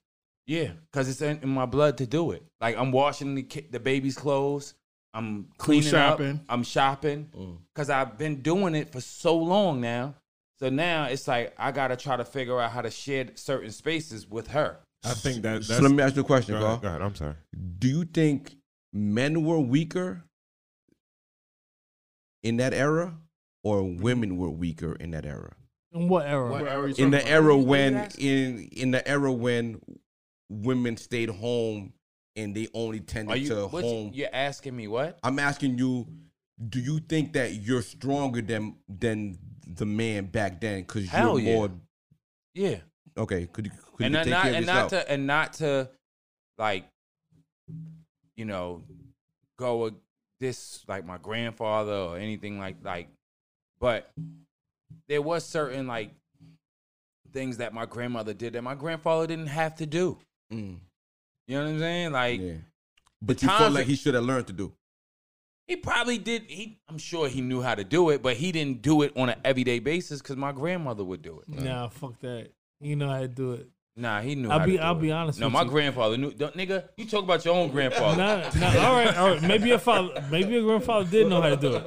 Yeah, because it's in, in my blood to do it. Like I'm washing the ki- the baby's clothes. I'm cleaning shopping. up. I'm shopping Mm. because I've been doing it for so long now. So now it's like I gotta try to figure out how to share certain spaces with her. I think that. So That's, let me ask you a question, go, Carl. ahead, go ahead. I'm sorry. Do you think men were weaker in that era, or women were weaker in that era? In what era? What era In the talking era when in in the era when women stayed home and they only Are tended you? to home. you're asking me what? I'm asking you, do you think that you're stronger than than the man back then because you're yeah. more Yeah. okay? Could you could and you not, take care of and yourself? not to and not to like you know go with this like my grandfather or anything like like but there was certain like things that my grandmother did that my grandfather didn't have to do Mm, you know what i'm saying like yeah. But you felt like he should have learned to do. He probably did he i'm sure he knew how to do it but he didn't do it on an everyday basis because my grandmother would do it Nah, fuck that. You know how to do it. nah he knew I'll how be- to do I'll it. be honest no with my you. grandfather knew don't, nigga you talk about your own grandfather Nah, nah, all right, all right. Maybe your father, maybe your grandfather did know how to do it.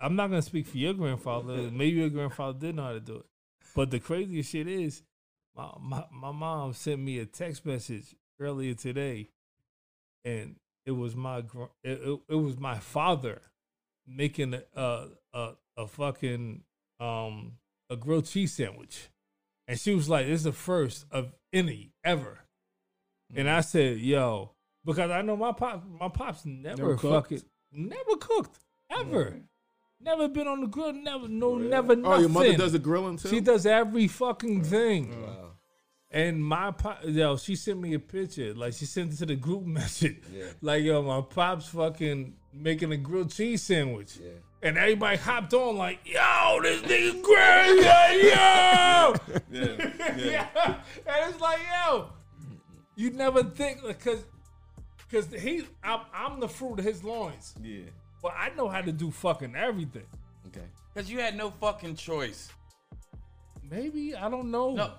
I'm not gonna speak for your grandfather. Maybe your grandfather did know how to do it. But the craziest shit is, my my, my mom sent me a text message earlier today, and it was my it, it, it was my father making a a a, a fucking um a grilled cheese sandwich, and she was like, "This is the first of any ever." And I said, "Yo," because I know my pop, my pops never, Never cooked? fucking never cooked ever, never been on the grill, never no, never nothing. Oh, your mother does the grilling too. She does every fucking thing. And my pop, yo, she sent me a picture. Like she sent it to the group message. Like yo, my pops fucking making a grilled cheese sandwich. And everybody hopped on like, yo, this nigga great, yo. yeah, And it's like, yo, you never think because because he, I'm, I'm the fruit of his loins. Yeah. But I know how to do fucking everything. Okay. Because you had no fucking choice. Maybe I don't know. No,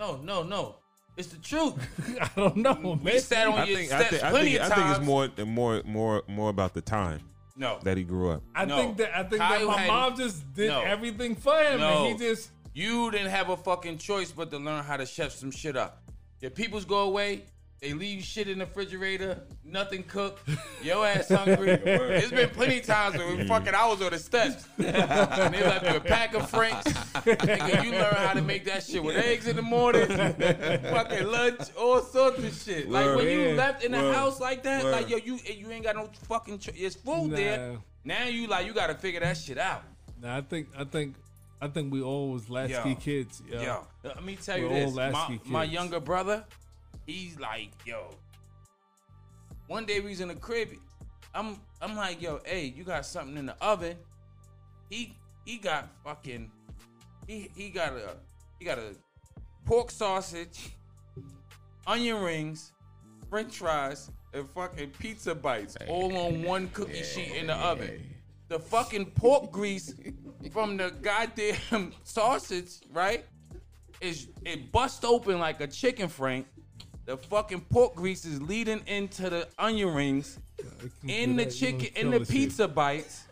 no, no, no. It's the truth. I don't know. We Maybe. sat on I your think. I steps think. I plenty think, of I think it's more, more, more, more about the time No, that he grew up. I No. think that I think Kyle that my mom just did No. everything for him, No. and he just you didn't have a fucking choice but to learn how to chef some shit up. Your peoples go away. They leave shit in the refrigerator, nothing cooked. Your ass hungry. There's been plenty of times where we fucking I was on the steps. and they left you a pack of Franks. Nigga, you learn how to make that shit with eggs in the morning, fucking lunch, all sorts of shit. Like when you Word. left in the Word. house like that, Word. like yo, you you ain't got no fucking. Ch- it's food there. Now you like you got to figure that shit out. Nah, I think I think I think we all was latchkey Yo. kids. Yo. Yo, let me tell you We're all this. My, my younger brother, he's like, yo. One day we was in the crib. I'm I'm like, yo, hey, you got something in the oven? He he got fucking he he got a he got a pork sausage, onion rings, french fries, and fucking pizza bites all on one cookie sheet in the oven. The fucking pork grease from the goddamn sausage, right? Is it bust open like a chicken frank. The fucking pork grease is leading into the onion rings, in the chicken, in the pizza bites,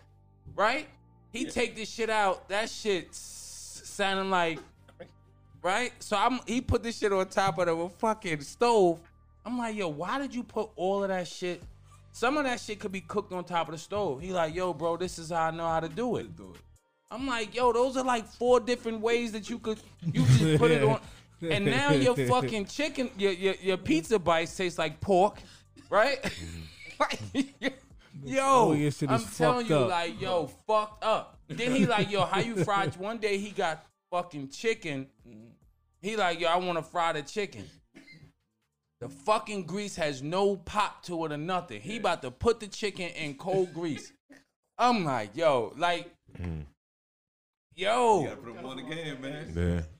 right? He take this shit out. That shit sounding like right? So I'm he put this shit on top of the fucking stove. I'm like, yo, why did you put all of that shit? Some of that shit could be cooked on top of the stove. He like, yo, bro, this is how I know how to do it. I'm like, yo, those are like four different ways that you could you just put it on. And now your fucking chicken, your your, your pizza bites taste like pork, right? like, yo, Oh, shit I'm telling you, up. like, yo, fucked up. Then he like, yo, how you fried? One day he got fucking chicken. He like, yo, I want to fry the chicken. The fucking grease has no pop to it or nothing. He about to put the chicken in cold grease. I'm like, yo, like, mm. Yo, Gotta Put him on the game, man.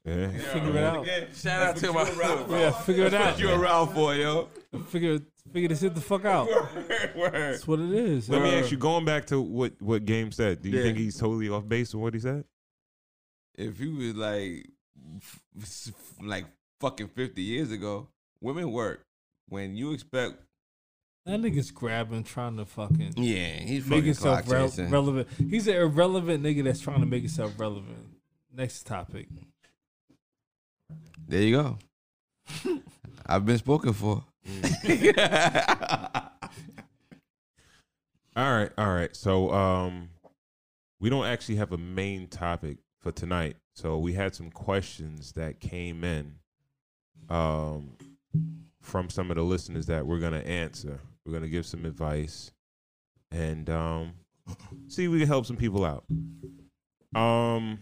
Yeah, yeah. Figure it out. shout out to my. Yeah, figure it out. You around for yo? Figure figure this shit the fuck out. Word. That's what it is. Let me uh, ask you, going back to what what Game said, do you Yeah. think he's totally off base with what he said? If he was like, f- f- like fucking fifty years ago, women work. When you expect, That nigga's grabbing, trying to fucking yeah, he's make himself clock rel- chasing. relevant. He's an irrelevant nigga that's trying to make himself relevant. Next topic. There you go. I've been spoken for. All right, all right. So um we don't actually have a main topic for tonight. So we had some questions that came in um from some of the listeners that we're gonna answer. We're gonna give some advice and um see if we can help some people out. Um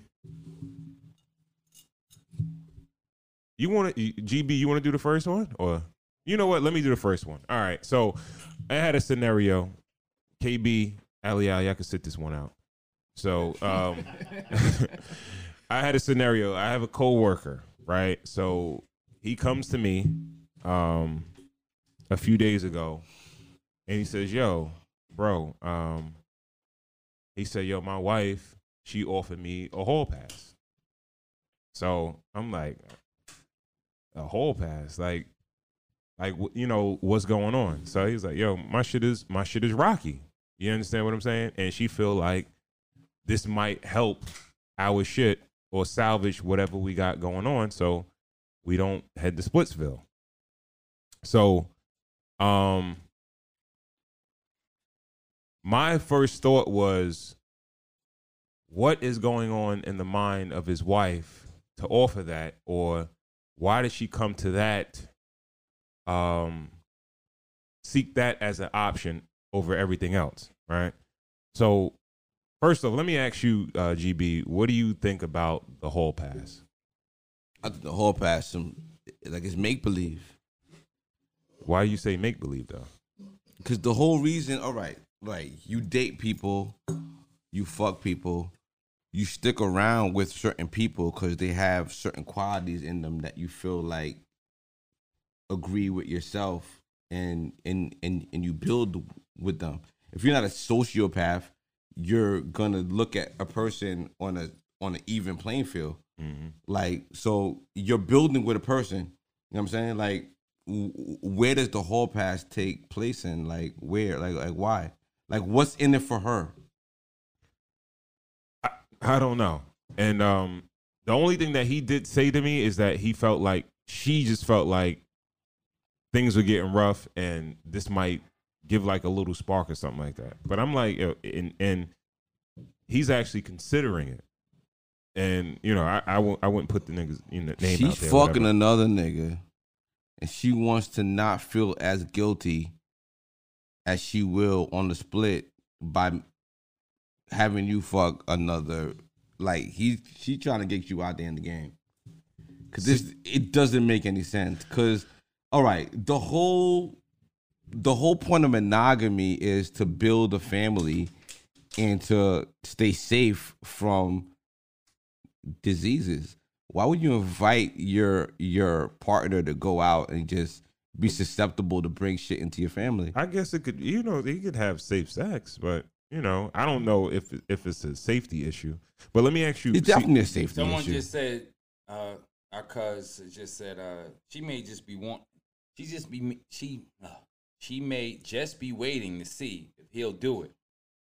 You want to GB? You want to do the first one, or you know what? Let me do the first one. All right. So I had a scenario. KB, Ali Ali, I could sit this one out. So um, I had a scenario. I have a coworker, right? So he comes to me um, a few days ago, and he says, "Yo, bro," um, he said, "Yo, my wife, she offered me a hall pass." So I'm like, a hall pass, like, like you know what's going on. So he's like, "Yo, my shit is my shit is rocky." You understand what I'm saying? And she feel like this might help our shit or salvage whatever we got going on, so we don't head to Splitsville. So, um, my first thought was, what is going on in the mind of his wife to offer that, or why did she come to that? Um, seek that as an option over everything else, right? So, first off, let me ask you, uh, GB, what do you think about the hall pass? I think the whole pass, some like it's make believe. Why do you say make believe though? Because the whole reason, all right, like you date people, you fuck people, you stick around with certain people because they have certain qualities in them that you feel like agree with yourself and and and and you build with them. If you're not a sociopath, you're gonna look at a person on a on an even playing field. Mm-hmm. Like, so you're building with a person. You know what I'm saying? Like, w- where does the whole pass take place in? Like, where? Like, like why? Like, what's in it for her? I, I don't know. And um, the only thing that he did say to me is that he felt like she just felt like things were getting rough, and this might give like a little spark or something like that. But I'm like, and and he's actually considering it. And you know, I I won't I wouldn't put the niggas you know, name She's out there. fucking whatever. another nigga, and she wants to not feel as guilty as she will on the split by having you fuck another. Like he's she trying to get you out there in the game. Cause this, it doesn't make any sense. Cause, all right, the whole, the whole point of monogamy is to build a family and to stay safe from diseases. Why would you invite your your partner to go out and just be susceptible to bring shit into your family? I guess it could, you know, he could have safe sex, but you know, I don't know if if it's a safety issue. But let me ask you. It's see- definitely a safety Someone issue. just said, uh, our cuz just said, uh, she may just be want, she just be she, uh, she may just be waiting to see if he'll do it,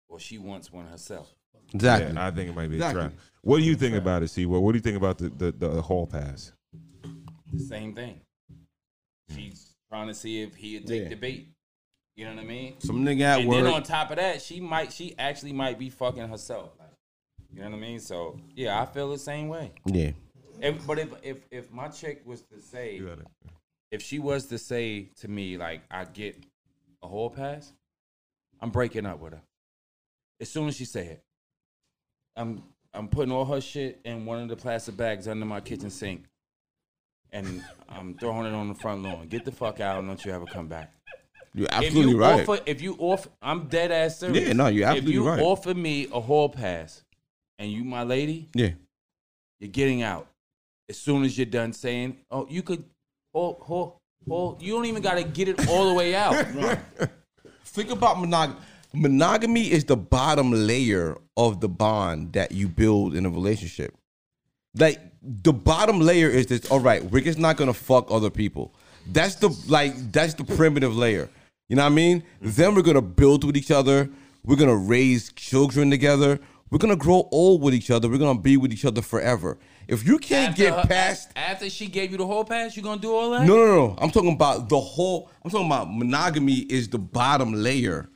or she wants one herself. exactly. Yeah, I think it might be Exactly. a trap. What do you think about it, C? What do you think about the, the, the hall pass? the same thing. She's trying to see if he'd take Yeah. the bait. You know what I mean? Some nigga at and work. then on top of that, she might, she actually might be fucking herself. Like, you know what I mean? So yeah, I feel the same way. yeah. If, but if if if my chick was to say, if she was to say to me like I get a whole pass, I'm breaking up with her. As soon as she say it, I'm I'm putting all her shit in one of the plastic bags under my kitchen sink, and I'm throwing it on the front lawn. Get the fuck out! and Don't you ever come back? You're absolutely if you right. offer, if you offer, I'm dead ass serious. Yeah, no, you're absolutely If you right. offer me a hall pass, and you my lady, yeah. you're getting out as soon as you're done saying, "Oh, you could." Oh, oh, oh! You don't even got to get it all the way out. Think about monogamy. Monogamy is the bottom layer of the bond that you build in a relationship. Like the bottom layer is this. All right, we're just not gonna fuck other people. That's the like that's the primitive layer. You know what I mean? Then we're gonna build with each other. We're gonna raise children together. We're gonna grow old with each other. We're gonna be with each other forever. If you can't After get her- past after she gave you the whole pass, you gonna do all that? no, no, no. I'm talking about the whole. I'm talking about monogamy is the bottom layer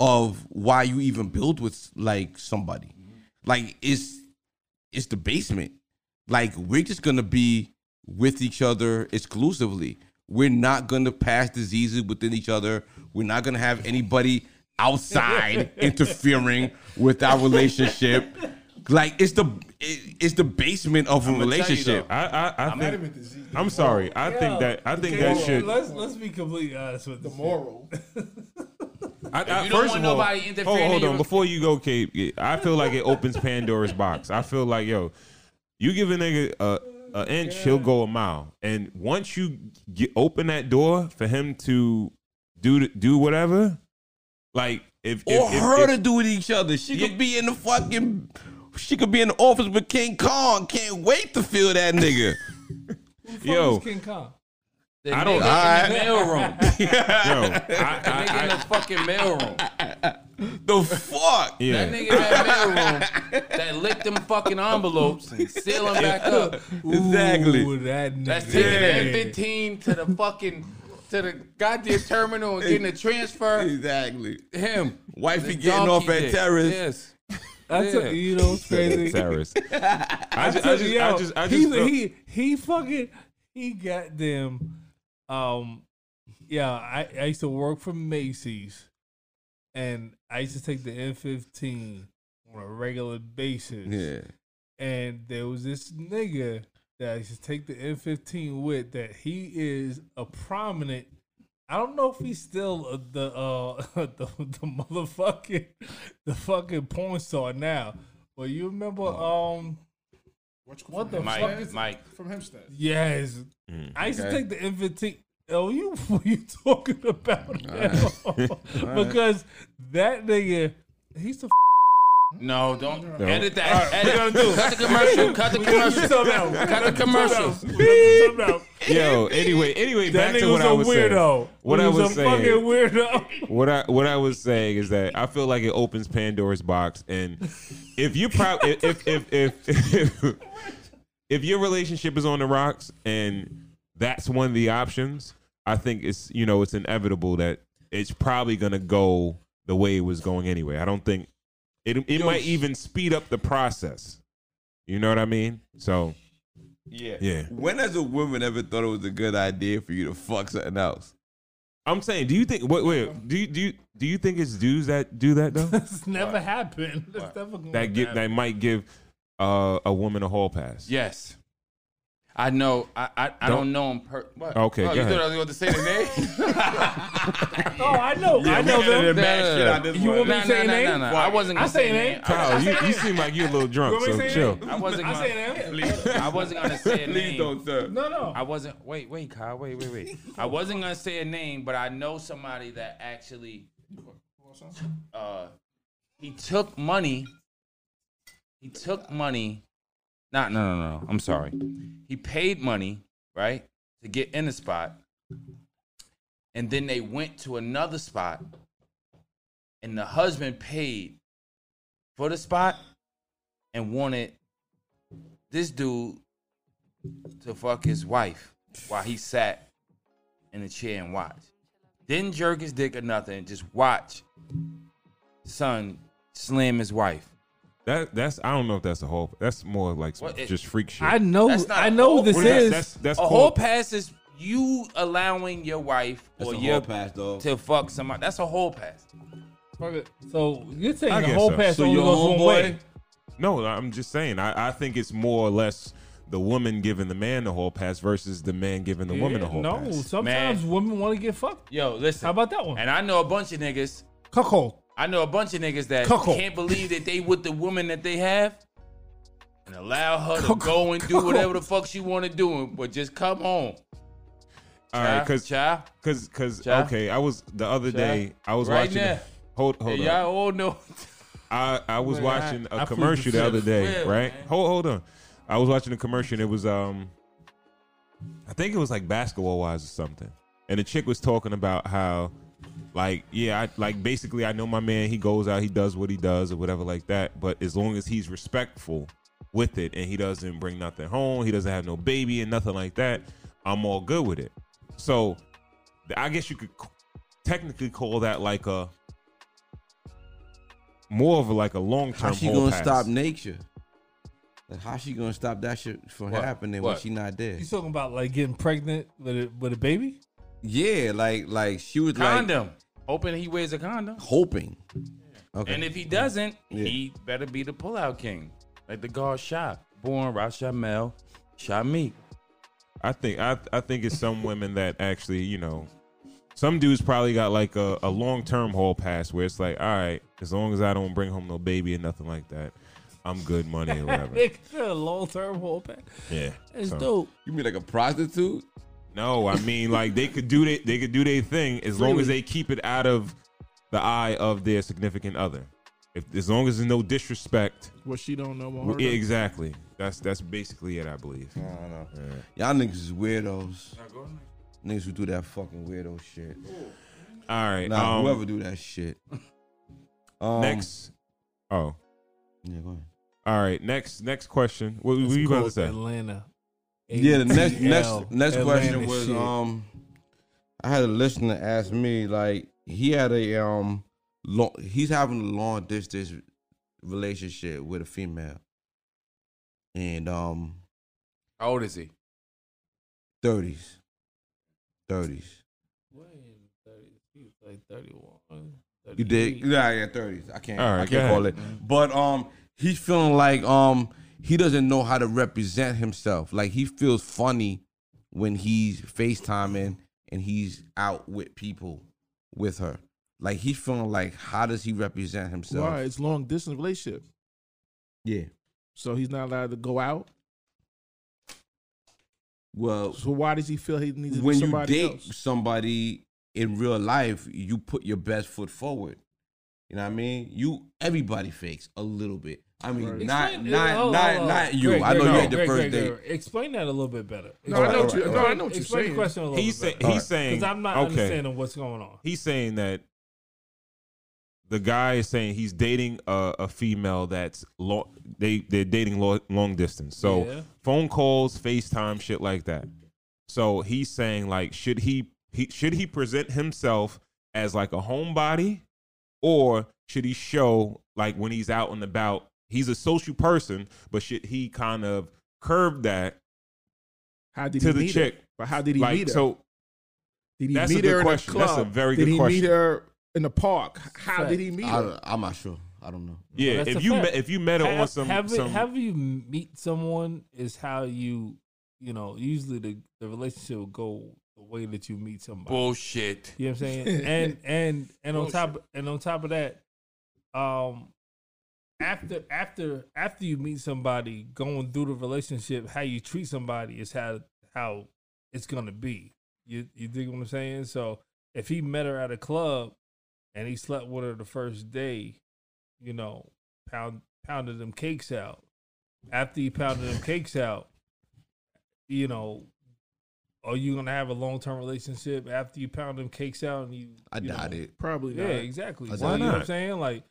of why you even build with like somebody. Like it's it's the basement. Like we're just gonna be with each other exclusively. We're not gonna pass diseases within each other. We're not gonna have anybody outside interfering with our relationship. Like it's the it- it's the basement of a I'ma tell relationship. I, I, I Not think. even disease. I'm sorry. I think that. I think that should. Let's let's be completely honest with The moral. I, I, you don't first want of all, nobody hold, interfering hold in on. your- Before you go, Kate, I feel like it opens Pandora's box. I feel like, yo, you give a nigga a, a inch, he'll go a mile. And once you get open that door for him to do do whatever, like if, if or if- her if- to do with each other. She Yeah. could be in the fucking. She could be in the office with King Kong. Can't wait to feel that nigga. yo, King Kong. The I don't- nigga in the mailroom. yo, I, The nigga I, in the fucking mailroom. the fuck? yeah. That nigga in that mailroom that licked them fucking envelopes and seal them back up. Exactly. Ooh, that nigga. That's taking Yeah. the M15 to the fucking to the goddamn terminal and getting a transfer. Exactly. Him. Wifey The getting off donkey at dick. terrace. Yes. That's Yeah. a, you know what's crazy. Terrorist. I I just, I just, I just, I he, just, feel- he he fucking he got them. Um, yeah, I, I used to work for Macy's, and I used to take the M15 on a regular basis. Yeah. and there was this nigga that I used to take the M15 with. That he is a prominent. I don't know if he's still the uh the, the motherfucking the fucking porn star now. But you remember um What the Mike, fuck is Mike. From Hempstead. yes Mm. I used Okay. to take the M15. Oh, you what you talking about? now? because that nigga, he's the No, don't No. edit that. All right, edit. what gonna do? Cut the commercial. Cut the commercial. Cut the commercials. commercial. Yo, anyway, anyway, That back to nigga what was I a was saying. weirdo. What he I was, was a saying. fucking weirdo. what I what I was saying is that I feel like it opens Pandora's box, and if you proud if if if, if if if your relationship is on the rocks and that's one of the options, I think it's you know it's inevitable that it's probably gonna go the way it was going anyway. I don't think it it Yo, might even speed up the process. You know what I mean? So Yeah. Yeah. When has a woman ever thought it was a good idea for you to fuck something else? I'm saying, do you think wait wait do you do you do you think it's dudes that do that though? That's never happened. That's never gonna that get happen. that might give uh, a woman a hall pass. Yes. I know. I I, I Don't- don't know him. Per- what? Okay, Oh, go you ahead. thought I was going to say the name? Oh, I know. I know them. You want me to say no, name? I wasn't I going to say say name. name. Kyle, you, you seem like you're a little drunk, You so me to say chill. I wasn't. I Gonna, say name. I wasn't going to say a name. Please don't, sir. No, no. I wasn't. Wait, wait, Kyle. Wait, wait, wait. I wasn't gonna say a name, but I know somebody that actually. Uh, he took money. He took money. No no no. No. I'm sorry. He paid money right to get in the spot, and then they went to another spot, and the husband paid for the spot and wanted this dude to fuck his wife. while he sat in the chair and watched. Didn't jerk his dick or nothing. Just watch son slam his wife. That that's I don't know if that's a whole. That's more like some, What it- just freak shit. I know. That's not I a know whole- this What is that? is. That's that's a called, whole pass is you allowing your wife That's or a your whole pass, dog. to fuck somebody. That's a whole pass. so you're saying I the guess whole so. pass So only your goes one homeboy- way? No, I'm just saying. I, I think it's more or less the woman giving the man the whole pass versus the man giving the woman the Yeah, whole no, pass. sometimes Man. women want to get fucked. Yo, listen. How about that one? And I know a bunch of niggas. Cuckold. I know a bunch of niggas that can't believe that they with the woman that they have and allow her to go and do whatever the fuck she want to do, but just come home. All right, because because because okay, I was the other Ja? day I was Right watching. now. hold hold Hey, on. y'all all know. I, I was Man, watching I- a I commercial the the other day, Yeah, right? man. Hold hold on. I was watching a commercial and it was um I think it was like Basketball Wives or something. And the chick was talking about how like yeah, I like basically I know my man, he goes out, he does what he does or whatever like that, but as long as he's respectful with it and he doesn't bring nothing home, he doesn't have no baby and nothing like that, I'm all good with it. So I guess you could technically call that like a more of a, like a long term. How she gonna stop nature? Like, how she gonna stop that shit from What? happening when she not there? You talking about like getting pregnant with a with a baby? Yeah, like like she was like Condom. Hoping he wears a condom. hoping. Okay. And if he doesn't, Yeah. he better be the pullout king. Like the God Shah. Born Rashamel Shamik. I think I I think it's some women that actually you know. Some dudes probably got like a, a long term hall pass where it's like, all right, as long as I don't bring home no baby and nothing like that, I'm good money or whatever. a long term whole pack. yeah, It's so- dope. you mean like a prostitute? No, I mean like they could do they they could do their thing as long as they keep it out of the eye of their significant other. If as long as there's no disrespect. What she don't know about Yeah, her. exactly. That's that's basically it, I believe. I don't know. Y'all niggas is weirdos. Niggas who do that fucking weirdo shit. All right. Nah, um, whoever do that shit. Um, next. Oh, Yeah, go ahead. all right. Next next question. What It's were you about to say? Atlanta. Yeah, the next next next Atlanta question was shit. um I had a listener ask me like he had a um long he's having a long distance relationship with a female. And um How old is he? 30s. 30s. like 31. You did? Yeah, yeah, 30s. I can't All right, I can't call it. But um he's feeling like um he doesn't know how to represent himself. Like he feels funny when he's FaceTiming and he's out with people with her. Like he's feeling like how does he represent himself? Why? It's long distance relationship. Yeah. So he's not allowed to go out. Well, So why does he feel he needs to when you date else? somebody in real life, you put your best foot forward. You know what I mean? You everybody fakes a little bit. I mean, Right. not Explain- not hold on, not hold on. not you. Greg, I know Greg, you had the Greg, first date. Explain that a little bit better. No, I know what you- Alright, no, I know what you're Explain the question a little He's bit say, better. he's saying Because I'm not okay. understanding what's going on. He's saying that the guy is saying he's dating a, a female that's long. They they're dating long, long distance. So Yeah. phone calls, FaceTime, shit like that. So he's saying like, should he he should he present himself as like a homebody, or should he show like when he's out and about? He's a social person, but should he kind of curb that How did to he the meet chick? her? But how did he like meet her? so, did he that's a meet good her question. in a That's a very did good he meet her in the park? How Fact. did he meet I, her? I'm not sure. I don't know. yeah. that's If you met, if you met her on some have, some have you meet someone is how you you know usually the, the relationship will go the way that you meet somebody. Bullshit. You know what I'm saying? and and and on top and on top of that, um, after after after you meet somebody, going through the relationship, how you treat somebody is how how it's gonna be. You you dig what I'm saying? So if he met her at a club and he slept with her the first day, you know, pound pounded them cakes out. After he pounded them cakes out, you know, are you gonna have a long term relationship after you pound them cakes out and you? I you doubt know, it. Probably Yeah, not. exactly. I So Why you know what I'm saying? Like,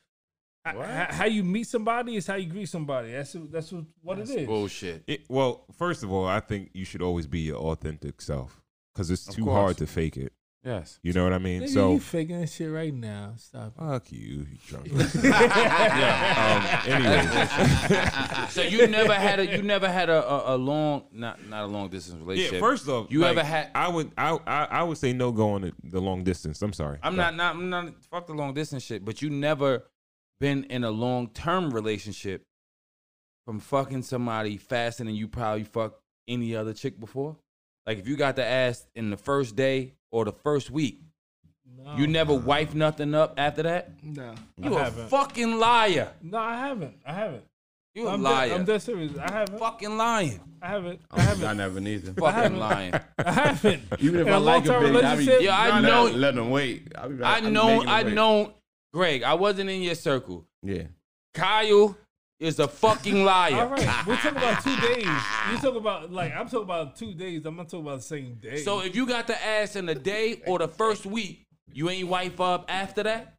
H- h- how you meet somebody is how you greet somebody. That's that's what, what it is. Bullshit. It, well, first of all, I think you should always be your authentic self because it's Of too course. hard to fake it. Yes. You know what I mean? Nigga, so you faking this shit right now. Stop. fuck you, you drunk. yeah. Um, anyway, So you never had a you never had a, a, a long not not a long distance relationship. yeah. First off, You like, ever had- I would, I, I, I would say no go on the, the long distance. I'm sorry. I'm not not I'm not fuck the long distance shit, but you never been in a long term relationship from fucking somebody faster than you probably fucked any other chick before. Like if you got the ass in the first day or the first week, No, you never wife nothing up after that. No. You I a haven't. fucking liar. no, I haven't. I haven't. You a I'm, de- liar. I'm dead serious. I haven't. fucking lying. I haven't. I I haven't. I never neither. Fucking haven't. lying. I haven't. Even if In I a like a long-term bitch, I be, relationship, Yeah, I know- Let, let them wait. I, be, I I'm know I know Greg, I wasn't in your circle. Yeah. Kyle is a fucking liar. All right, we're talking about two days. You talk about like I'm talking about two days. I'm not talking about the same day. So if you got the ass in the day or the first week, you ain't wife up after that?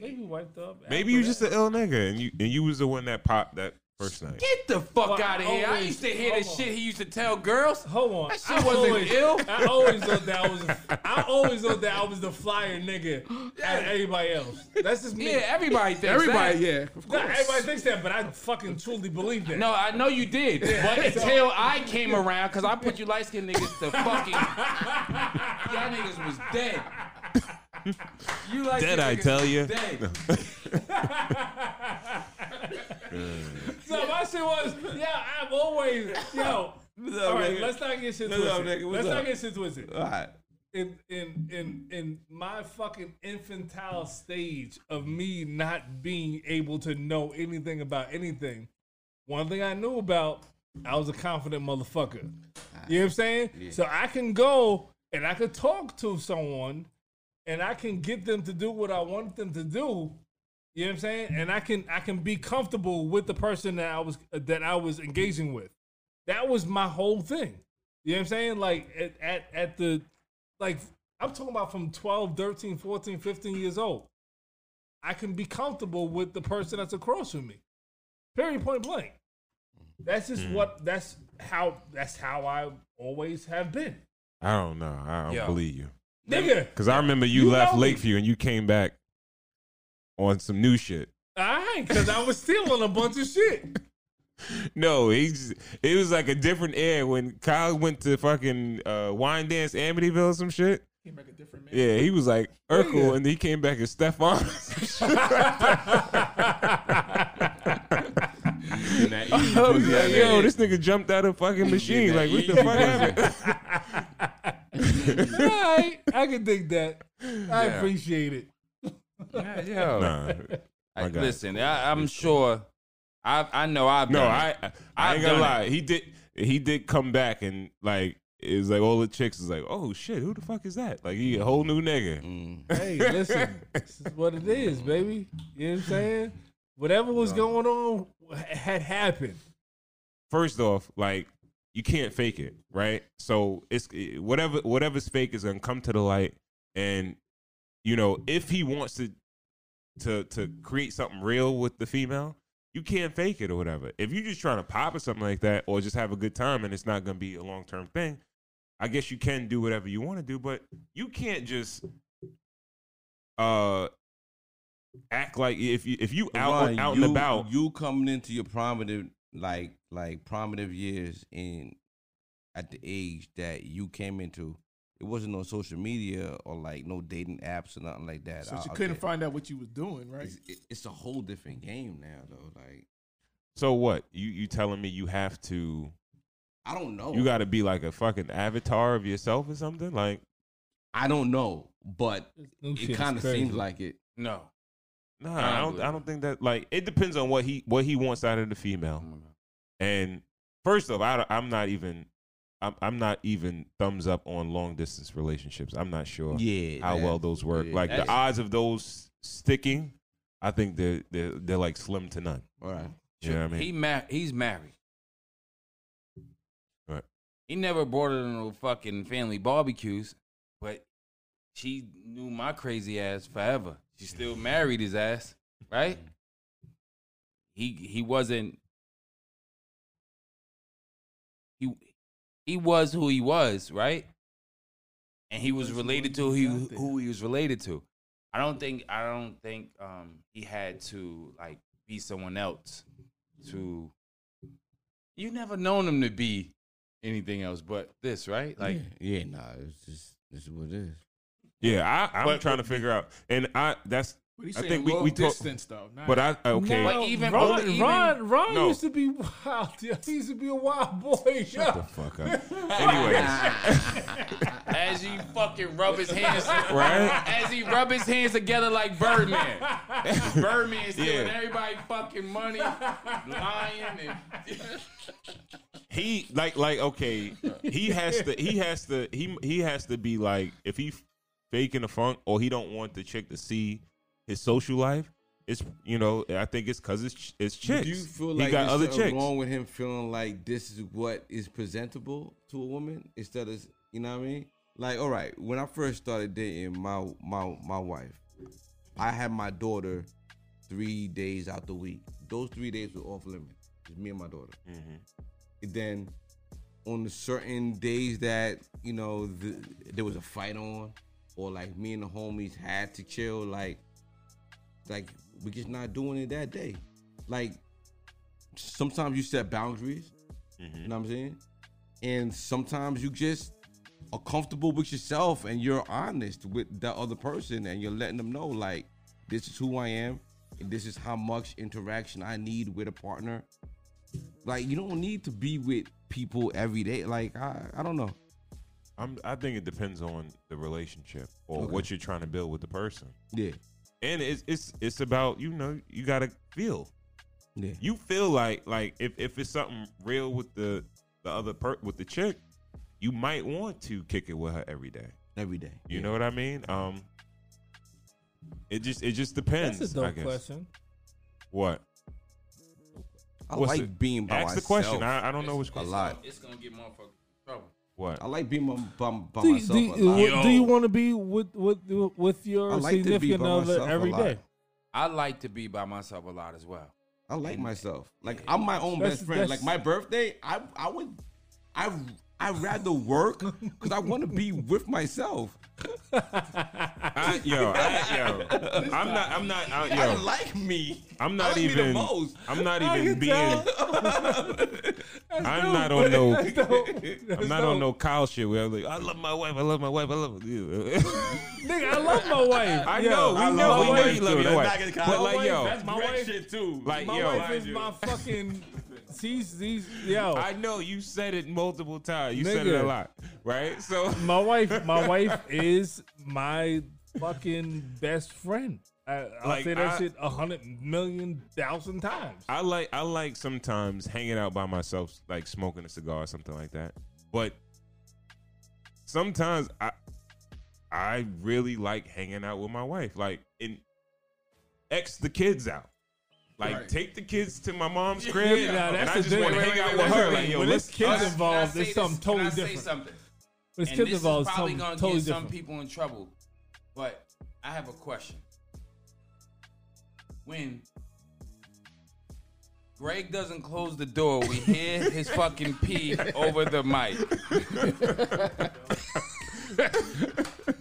maybe you wiped up. Maybe you just an ill nigga, and you and you was the one that popped that first night. Get the fuck Well, out of I here. I used to hear the shit he used to tell girls. Hold on. That shit I wasn't always, ill. I always thought that I was. I always thought that I was the flyer nigga at everybody else. That's just me. Yeah, everybody thinks Everybody, that. yeah. Of Nah, everybody thinks that, but I fucking truly believe that. No, I know you did. But until I came around, because I put you light skinned niggas to fucking. Y'all niggas was dead. You like Dead, I tell you. Dead. So my shit was, yeah, I'm always, yo. What's All up, right, nigga? let's not get shit What's up, twisted. nigga? What's Let's not get shit twisted. All right. in in in in my fucking infantile stage of me not being able to know anything about anything, one thing I knew about, I was a confident motherfucker. You know what I'm saying? So I can go and I could talk to someone and I can get them to do what I want them to do. You know what I'm saying? And I can I can be comfortable with the person that I was that I was engaging with. That was my whole thing. You know what I'm saying? Like at at, at the like I'm talking about from 12, 13, 14, 15 years old. I can be comfortable with the person that's across from me. Period point blank. That's just hmm. what that's how that's how I always have been. I don't know. I don't Yo. believe you. Nigga. Because I remember you, You left know me. Lakeview and you came back on some new shit. Alright, because I was stealing a bunch of shit. No, he's it was like a different air when Kyle went to fucking uh, wine dance Amityville or some shit. Came back a different man. Yeah, he was like Urkel, Yeah. and he came back as Stefan. Yo, this nigga jumped out of fucking machine. Like, what the fuck happened? Alright, I can dig that. I appreciate it. Yeah, yo. Nah, I, listen, I, I'm sure. I I know I've no, done I it. I, I ain't gonna done lie. He did he did come back and like it was like all the chicks is like, oh shit, who the fuck is that? Like he a whole new nigga. Mm. Hey, listen, this is what it is, baby. You know what I'm saying? Whatever was going on had happened. first off, like you can't fake it, right? So it's whatever whatever's fake is gonna come to the light, and you know if he wants to to to create something real with the female, you can't fake it or whatever. If you're just trying to pop or something like that, or just have a good time and it's not gonna be a long term thing, I guess you can do whatever you want to do, but you can't just uh act like if you if you out Ron, out you, and about. You coming into your prominent like like prominent years in at the age that you came into, it wasn't on social media or like no dating apps or nothing like that. So out- you couldn't there. find out what you was doing, right? It's, it- it's a whole different game now, though. Like So what? You you telling me you have to I don't know. you got to be like a fucking avatar of yourself or something? Like I don't know, but New it kind of seems like it. no. nah, I I don't don't I don't think that like it depends on what he what he wants out of the female. And first off, I, am not even I'm I'm not even thumbs up on long distance relationships. I'm not sure Yeah, how well those work. yeah, like the odds of those sticking, I think they're they're they're like slim to none. All right. You know what I mean? He mean? ma- he's married. Right. He never brought her to no fucking family barbecues, but she knew my crazy ass forever. She still married his ass, right? he he wasn't he he was who he was, right? And he was related to he who got there. who he was related to. I don't think I don't think um he had to like be someone else to you never known him to be anything else but this, right? Like yeah, yeah, nah, it's just this is what it is. Yeah, I, I'm But- trying to figure out, and I that's But he's I think we- long we talk- distance though. Not, but I okay. No, But even- Ron, but even- Ron, Ron No. used to be wild. yo. He used to be a wild boy. Shut the fuck up. Anyways, as he fucking rub his hands Right? as he rub his hands together like Birdman. Birdman stealing Yeah. everybody fucking money, lying and he like like okay, he has to he has to he he has to be like if he faking the funk or he don't want the chick to see his social life. It's you know I think it's because it's it's chicks. Do you feel he like got there's other something chicks. wrong with him feeling like this is what is presentable to a woman instead of you know what I mean? Like, all right, when I first started dating my my my wife, I had my daughter three days out the week. Those three days were off limits. It's me and my daughter. Mm-hmm. And then on the certain days that you know the, there was a fight on, or like me and the homies had to chill, like like we just not doing it that day. Like sometimes you set boundaries, you mm-hmm. know what I'm saying, and sometimes you just are comfortable with yourself and you're honest with the other person and you're letting them know like this is who I am and this is how much interaction I need with a partner. Like you don't need to be with people every day. Like I, I don't know. I'm, I think it depends on the relationship or Okay. what you're trying to build with the person, Yeah, and it's it's it's about you know you gotta feel. yeah, You feel like like if, if it's something real with the the other per with the chick, you might want to kick it with her every day. every day. You yeah. know what I mean? Um, it just it just depends. That's a I dope guess. question. What? I What's like it? being by Ask the question. I, I don't know which a lot. It's gonna get motherfuckers in trouble. What? I like being by, by, by Do, myself do, a lot. what- do you want to be with with with your I like significant other myself a every lot. day? I like to be by myself a lot as well. I like myself. Like I'm my own That's- best friend. Like my birthday, I I would I I rather work because I want to be with myself. I, yo, I, yo, I'm not. I'm not. I, I yo, like me. I'm I not like me the even. most. I'm not I even being. I'm not on no. That's dope. I'm That's not on no Kyle shit where I'm like, I love my wife. I love my wife. I love you. Nigga, I love my wife. I Yo, know. We I know. We know you love your wife. But like, yo, that's my wife. shit too. like, My yo, wife is my fucking. She's these yo. I know you said it multiple times. You said it a lot, right? So my wife, my wife is my fucking best friend. I, I'll Like, say that I- shit a hundred million thousand times. I like I like sometimes hanging out by myself, like smoking a cigar or something like that. But sometimes I I really like hanging out with my wife. Like in X the kids out. Like Right. take the kids to my mom's crib, Yeah, and I just want to hang out with her. Like yo, When let's kids I- involved, it's something totally Can I say different. something? And kids involved, is probably gonna totally get some different. people in trouble. But I have a question. When Greg doesn't close the door, we hear his fucking pee over the mic.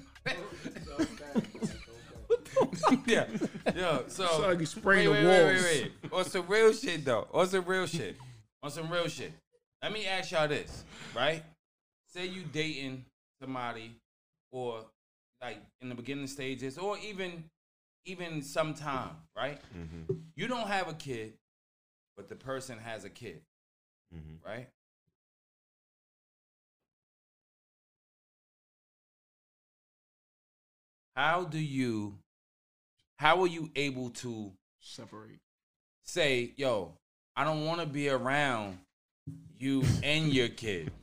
yeah, yeah. So Sound like you spraying wait, the wait, walls. Wait, wait, wait. On some real shit though. On some real shit. On some real shit. Let me ask y'all this, right? Say you dating somebody, or like in the beginning stages, or even even sometime, right? Mhm, You don't have a kid, but the person has a kid, mhm. right? How do you how are you able to Separate. say, yo, I don't want to be around you and your kid?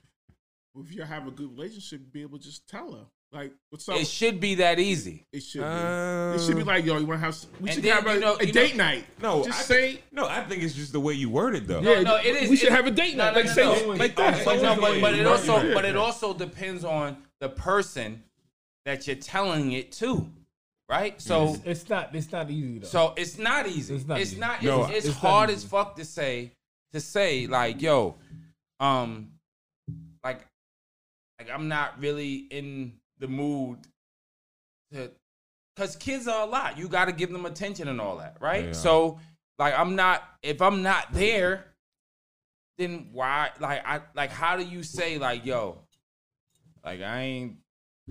If you have a good relationship, be able to just tell her like what's up. It should be that easy. It should be. Uh, it should be like yo, you want to have? We should then, have a, you know- a date know- night. No, just I say. No, I think it's just the way you worded though. Yeah, no, it is- We should have a date No, night. no, like no, say no. like that. But, no, but, but it also but it also depends on the person that you're telling it to, right? So It's, it's not. It's not easy though. so it's not easy. It's It's not not. easy. It's, No, it's, it's not hard easy. as fuck to say. To say like, yo, um, like, like I'm not really in the mood to, cause kids are a lot. You got to give them attention and all that, right? Yeah. So, like, I'm not. If I'm not there, then why? Like, I like. How do you say like, yo, like I ain't,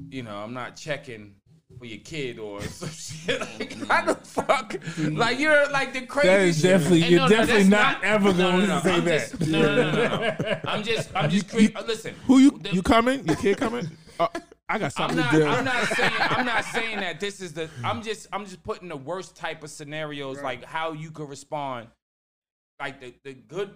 you know, I'm not checking for your kid or some shit. Like, how the fuck? Like you're like the crazy. that is shit. definitely. And you're no, no, definitely that's not, ever no, going no, no, to say I'm that. just- no, no, no, no, no. I'm just, I'm just. Cre- uh, listen, Who you the- you coming? Your kid coming? Uh, I got I'm something not. to do. I'm not saying. I'm not saying that this is the. I'm just. I'm just putting the worst type of scenarios, like how you could respond, like the the good.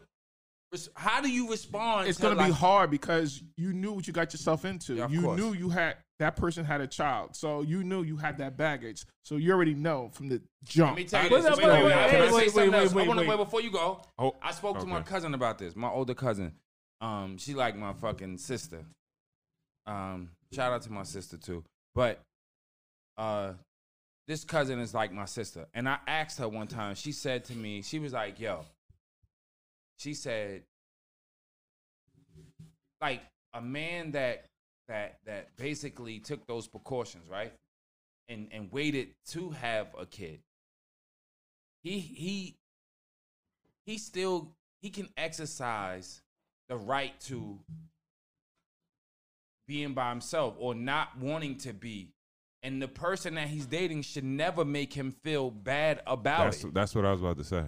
Res- How do you respond? it's to, gonna like, be hard because you knew what you got yourself into. Yeah, you course. knew you had that person had a child, so you knew you had that baggage. So you already know from the jump. Let me tell you Wait, this. wait, Wait, wait, wait, wait, Can I wait, say wait, something wait, else? Wait, wait. wait before you go. Oh, I spoke to my cousin about this. My older cousin. Um, she like my fucking sister. Um, shout out to my sister too. But uh this cousin is like my sister. And I asked her one time, she said to me, she was like, yo, she said, like a man that that that basically took those precautions, right? And and waited to have a kid. He he he still he can exercise the right to being by himself or not wanting to be. And the person that he's dating should never make him feel bad about That's it. that's what I was about to say.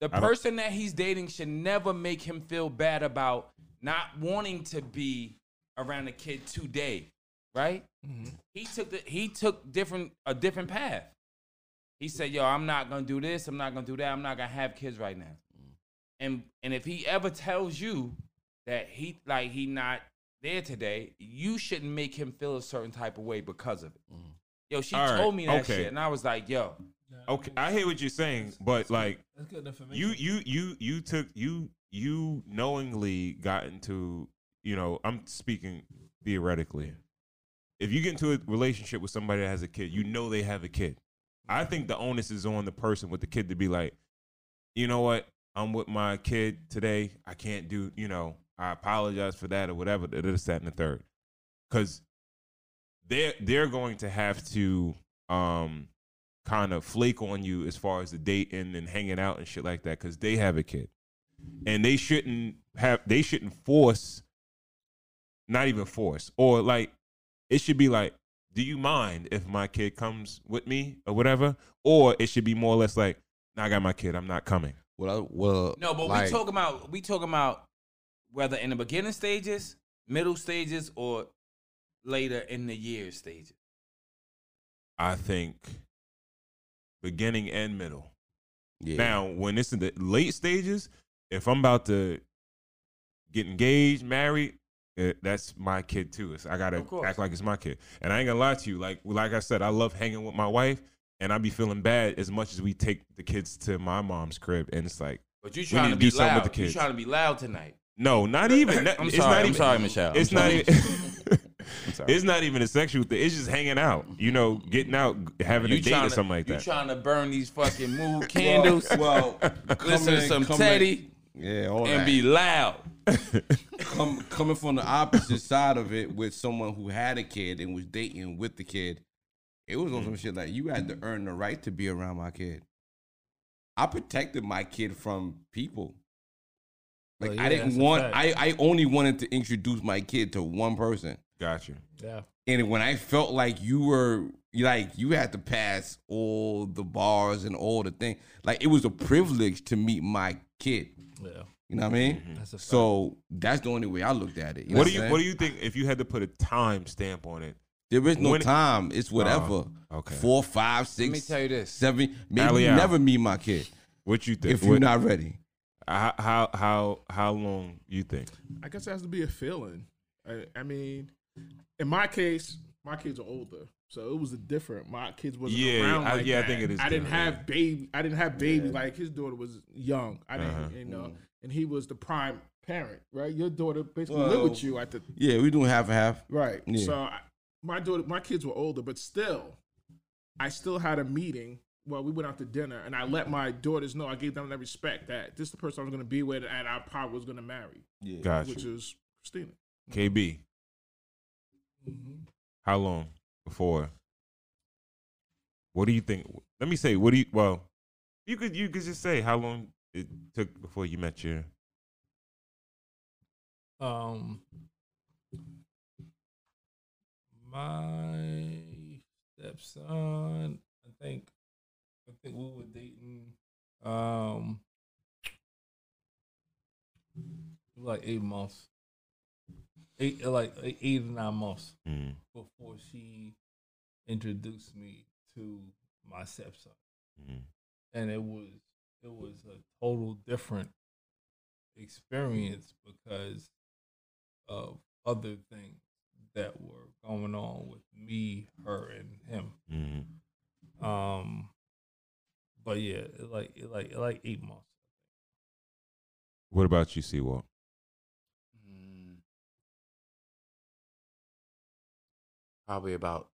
The person that he's dating should never make him feel bad about not wanting to be around a kid today, right? Mm-hmm. He took the he took different a different path. He said, "Yo, I'm not gonna do this. I'm not gonna do that. I'm not gonna have kids right now." Mm. And and if he ever tells you that he like he not there today, you shouldn't make him feel a certain type of way because of it. Mm. Yo, she All right, told me that okay. shit, and I was like, "Yo, Okay, I hear what you're saying, but like That's good information. you you you you took you you knowingly got into you know i'm speaking theoretically. If you get into a relationship with somebody that has a kid you know they have a kid. I think the onus is on the person with the kid to be like you know what? I'm with my kid today. I can't do you know i apologize for that or whatever this that and the third. Because they're they're going to have to um kind of flake on you as far as the dating and hanging out and shit like that because they have a kid. And they shouldn't have they shouldn't force not even force or like it should be like do you mind if my kid comes with me or whatever? Or it should be more or less like nah, i got my kid. I'm not coming. Well, I- well, No, but like, we talking about we talking about whether in the beginning stages, middle stages, or later in the year stages. i think beginning and middle Yeah. Now, when it's in the late stages, if I'm about to get engaged, married, eh, that's my kid too. It's, I gotta act like it's my kid. And I ain't gonna lie to you, like like I said, I love hanging with my wife, and I be feeling bad as much as we take the kids to my mom's crib, and it's like, But you We trying need to to be do something loud. with the kids? You kids. trying to be loud tonight. no, not even. I'm it's sorry. Not I'm even, sorry, Michelle. I'm It's not. sorry. Even, sorry. it's not even a sexual thing. It's just hanging out. You know, getting out, having a date trying or to, something like that. you trying to burn these fucking mood candles, Well, listen to some Teddy, Yeah, all and that. be loud. Come, coming from the opposite side of it with someone who had a kid and was dating with the kid, it was on Mm. some shit like you had to earn the right to be around my kid. I protected my kid from people. Like Well, I didn't want. I I only wanted to introduce my kid to one person. Got you. yeah. And when I felt like you were like you had to pass all the bars and all the things, like it was a privilege to meet my kid. Yeah. You know what I mean? Mm-hmm. That's a. So that's the only way I looked at it. You what what do you I'm What do you think if you had to put a time stamp on it? There is no when- time. It's whatever. Oh, okay. Four, five, Let me tell you this. seven. Maybe Alley you out. never meet my kid What you think? if you're not ready. How how how how long you think? I guess it has to be a feeling. I, I mean, in my case, my kids are older, so it was a different. My kids wasn't Yeah, around I- like yeah, I think it is I didn't different, have baby. I didn't have baby. Like his daughter was young. I didn't, Uh-huh. you know, and he was the prime parent, right? Your daughter basically Well- lived with you at the Yeah, we doing half and half. right. Yeah. So I, my daughter, my kids were older, but still, I still had a meeting. Well, we went out to dinner, and I let my daughters know. I gave them that respect that this is the person I was going to be with, and I probably was going to marry, Yeah. Gotcha. which is Christina. KB. How long before? What do you think? Let me say. What do you? Well, you could you could just say how long it took before you met your. Um, my stepson, I think, I think we were dating, um, like eight months, eight like eight or nine months Mm, before she introduced me to my stepson, mm, and it was it was a total different experience because of other things that were going on with me, her, and him. mm. Um, but yeah, like like like eight months. What about you, Seawalk? Probably about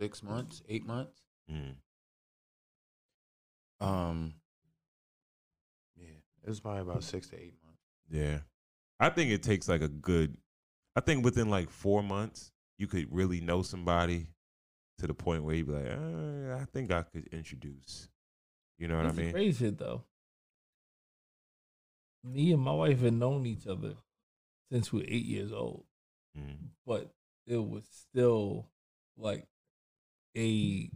six months, eight months. Mm. Um, yeah, it was probably about six to eight months. Yeah, I think it takes like a good. I think within like four months, you could really know somebody to the point where you'd be like, uh, I think I could introduce. You know what I mean? crazy though. Me and my wife had known each other since we were eight years old, Mm. but it was still like a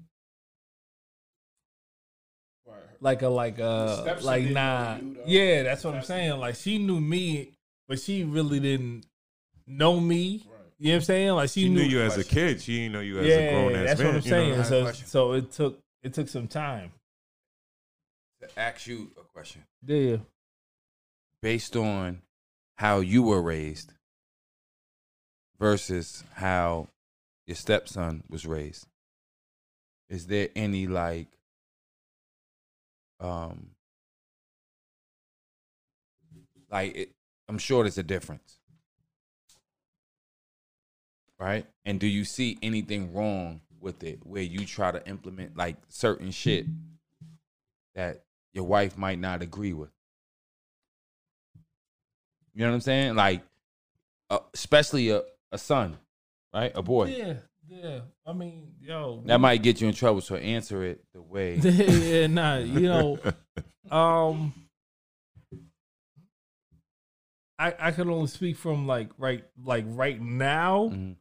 like a like a like nah. yeah that's what i'm saying. like she knew me but she really didn't know me. Right. you know what i'm saying? Like she, She knew knew you as a kid. She didn't know you as a grown ass that's man. what i'm you know? saying. I have a so so it took it took some time. To ask you a question, yeah based on how you were raised versus how your stepson was raised, is there any like um like it, I'm sure there's a difference. Right? And do you see anything wrong with it where you try to implement like certain shit that your wife might not agree with? You know what I'm saying? Like, uh, especially a, a son, right? A boy. yeah yeah i mean yo That might get you in trouble. So answer it the way. yeah nah you know um i i can only speak from like right like right now Mhm.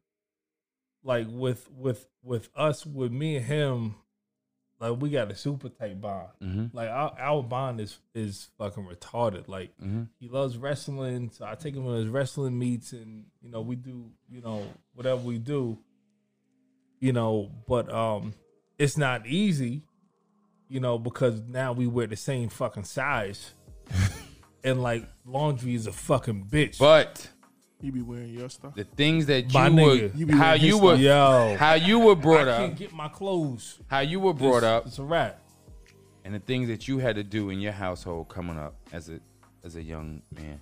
like with with with us with me and him like we got a super tight bond Mhm. like our, our bond is is fucking retarded like Mhm. he loves wrestling so i take him to his wrestling meets and you know we do you know whatever we do you know but um it's not easy you know because now we wear the same fucking size and like laundry is a fucking bitch But You be wearing your stuff. the things that My you were, nigga. You be how wearing his you were, yo how you were brought i up, can't get my clothes how you were brought It's- up, it's a wrap and the things that you had to do in your household coming up as a as a young man.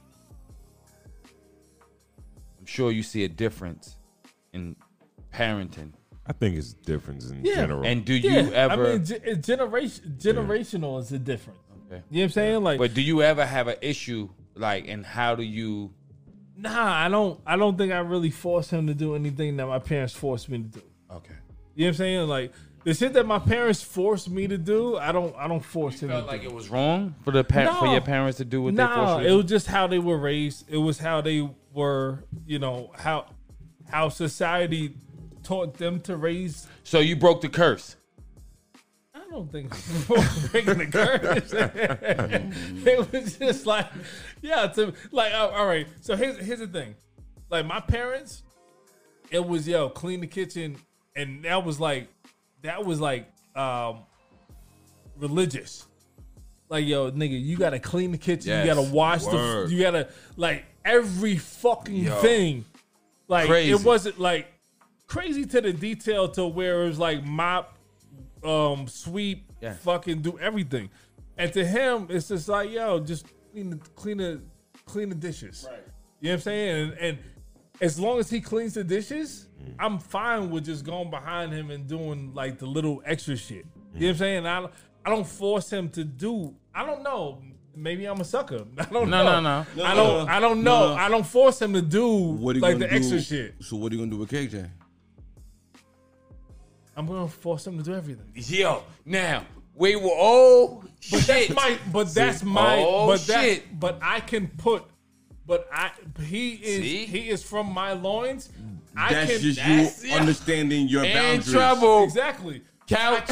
I'm sure you see a difference in parenting. I think it's difference in Yeah. general. And do you yeah ever? i mean ge- it's generation generational is a difference Okay. you know what i'm saying like But do you ever have an issue like, and how do you? Nah, I don't. I don't think I really forced him to do anything that my parents forced me to do. Okay. You know what I'm saying? Like the shit that my parents forced me to do, I don't. I don't force You him. felt to like do. it was wrong for the par- for your parents to do what they forced you it was just how they were raised. It was how they were. You know how how society taught them to raise. So you broke the curse. I don't think breaking the curse. it was just like, yeah, to like, all all right. So here's here's the thing, like my parents, it was yo clean the kitchen, and that was like, that was like, um, religious. Like yo, nigga, you gotta clean the kitchen. Yes. You gotta wash Word. the. You gotta like every fucking Yo. thing. Like Crazy. it wasn't like crazy to the detail to where it was like mop, um, sweep, Yeah. fucking do everything. And to him, it's just like yo, just clean the clean the clean the dishes. Right. You know what I'm saying? And, and as long as he cleans the dishes, I'm fine with just going behind him and doing like the little extra shit. You know what I'm saying? I I don't force him to do. I don't know. Maybe I'm a sucker. I don't No, know. no, no. I don't. I don't know. No. I don't force him to do What are you like gonna the do? extra shit. So what are you gonna do with KJ? I'm gonna force him to do everything. Yo, now we were oh But shit. that's my. But that's my. Oh, but that. shit. But I can put. But I. He is. See? He is from my loins. I That's can. just that's- you yeah. understanding your in boundaries. trouble. exactly. Couch.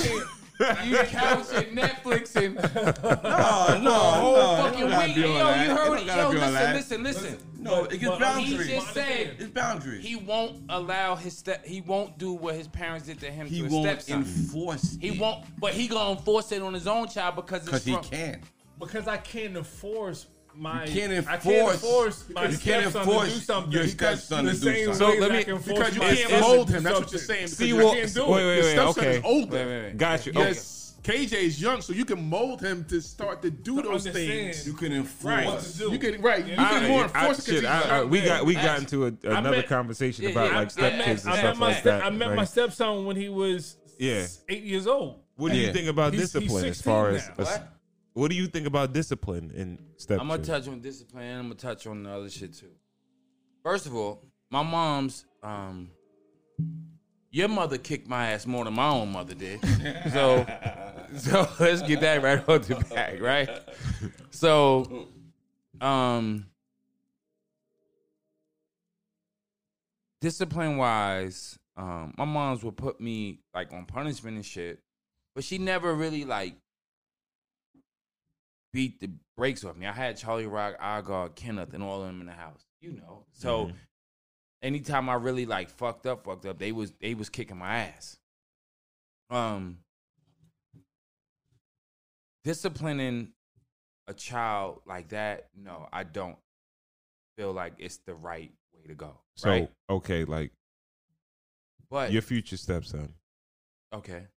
You couch and Netflix and No, no, whole no. fucking you week. Yo, you heard don't it. gotta Yo, be on listen, listen, listen. No, it gets But He just said It's boundaries. he won't allow his step. He won't do what his parents did to him He to won't stepson. enforce. he it won't, but he gonna enforce it on his own child because it's because he from, can. because I can't enforce my. You can't enforce, I can't enforce- enforce my you can't stepson enforce to do something. your because stepson the to do same something. way So let me- can Because you can't stepson mold him. That's what you're something. saying. See, because you can't do wait, it. wait, Your wait, stepson okay. is older. Wait, wait, wait. Got you. Yes, KJ is young, so you can mold him to start to do To those understand. things. You can enforce. Right. What to do. You can right. You I- can more enforce it shit, I- I- young. we got we got into a, another met- conversation Yeah, about yeah, like I step met- and I stuff my like that. I met right? my stepson when he was Yeah. eight years old. What do you think about He's- he's discipline as far now. as- What? what do you think about discipline in step? I'm gonna children? touch on discipline. I'm gonna touch on the other shit too. First of all, my mom's um, your mother kicked my ass more than my own mother did. So, so let's get that right off the back, right? So, um, discipline wise, um, my mom's would put me like on punishment and shit, but she never really like beat the brakes off me. I had Charlie Rock, Agard, Kenneth, and all of them in the house. You know. So Mhm. anytime I really like fucked up, fucked up, they was they was kicking my ass. Um disciplining a child like that, no, I don't feel like it's the right way to go. So right? okay, like But your future stepson, okay.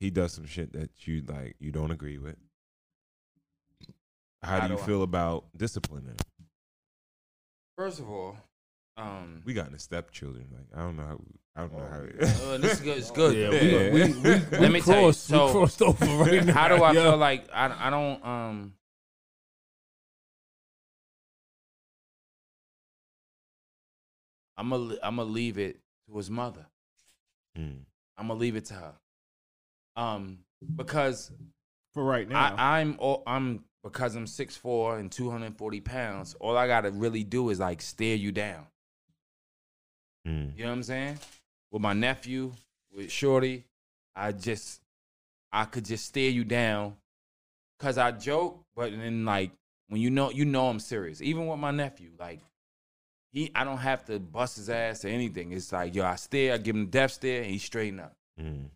he does some shit that you like you don't agree with. How, How do you do I- feel about disciplining? First of all, um We got into stepchildren. Like I don't know how. I don't know how. uh, this is good. It's good. Yeah, Yeah. we, we, we, Let we me tell you, crossed, so- crossed over right now. How do I Yeah. feel like I I don't um I'm gonna I'm gonna leave it to his mother. Mm. I'm gonna leave it to her. Um, because for right now. I, I'm all, I'm because I'm 6'4 and 240 pounds. All I gotta really do is like stare you down. Mm. You know what I'm saying? With my nephew, with Shorty, I just I could just stare you down because I joke, but then like when you know you know I'm serious. Even with my nephew, like he I don't have to bust his ass or anything. It's like yo, I stare, I give him a death stare, and he straighten up. Mm.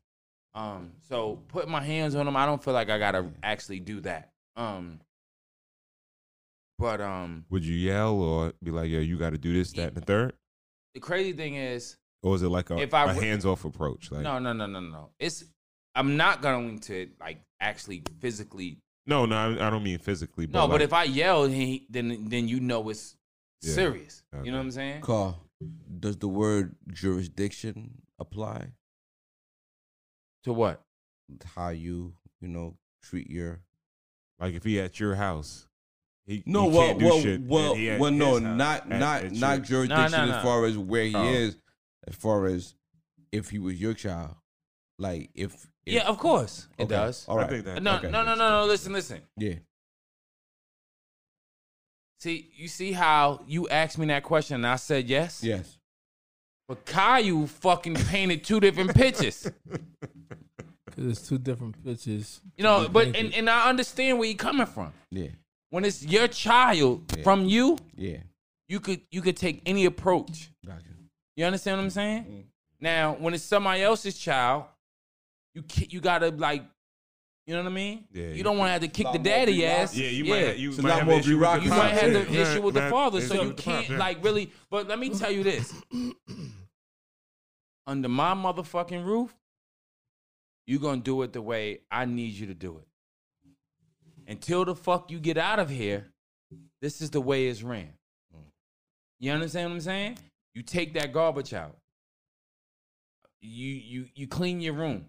Um, so putting my hands on him, I don't feel like I gotta actually do that. Um, but um, Would you yell or be like, "Yo, you got to do this, that, and the third? the crazy thing is, Or is it like a, If I a hands-off approach? Like, no, no, no, no, no. It's I'm not going to like actually physically. no, no, I I don't mean physically. But No, but if I yell, he, then then you know it's Yeah. serious. Okay. You know what I'm saying? Carl, does the word jurisdiction apply? To what? How you, you know, treat your like if he at your house, he No, he well, can't do well, shit. well, and he at well, no, his not at- not at not your- jurisdiction No, no, as far as where he Oh. is, as far as if he was your child, like if, if Yeah, of course it okay, does. All right, I think that- No, okay. no, no, no, no. Listen, listen. yeah, See, you see how you asked me that question and I said yes. yes, But Caillou fucking painted two different pictures. There's two different pitches. You know, but and, and I understand where you're coming from. yeah, When it's your child Yeah. from you, yeah, you could you could take any approach. gotcha. You understand what I'm saying? Mm. Now, when it's somebody else's child, you ki- you gotta like, you know what I mean? Yeah, you you don't want to have to kick the daddy ass. Yeah, you yeah. might you It's might have more an issue with the. You might have the Yeah, issue with the father, issue so you with the pops, can't yeah. like really. But let me tell you this: under my motherfucking roof, you gonna do it the way I need you to do it. Until the fuck you get out of here, this is the way it's ran. You understand what I'm saying? You take that garbage out. You you you clean your room.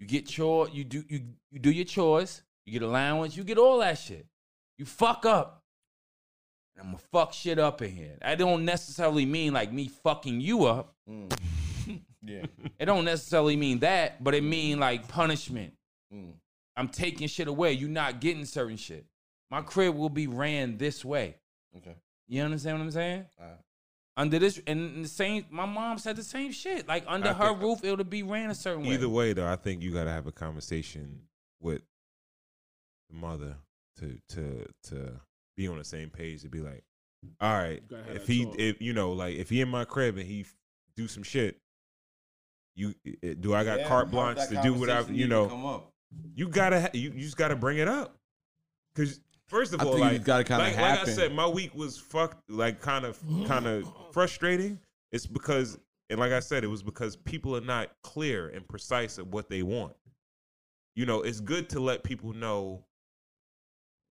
You get chore, you do you you do your chores, you get allowance, you get all that shit. You fuck up. I'm gonna fuck shit up in here. I don't necessarily mean like me fucking you up. Mm. Yeah. It don't necessarily mean that, but it mean like punishment. Mm. I'm taking shit away. You're not getting certain shit. My crib will be ran this way. Okay. You understand what I'm saying? Alright. Under this, and the same, my mom said the same shit. Like under I her roof, it'll be ran a certain way. Either way, though, I think you got to have a conversation with the mother to to to be on the same page to be like, all right, You gotta have if he talk. if you know like if he in my crib and he do some shit, you eh, do I got Yeah, carte blanche to do what I you know? come up. you gotta you, you just gotta bring it up. Because first of I all think like it's gotta kinda like, like I said my week was fucked like kind of kind of frustrating. It's because and like I said it was because people are not clear and precise of what they want. You know it's good to let people know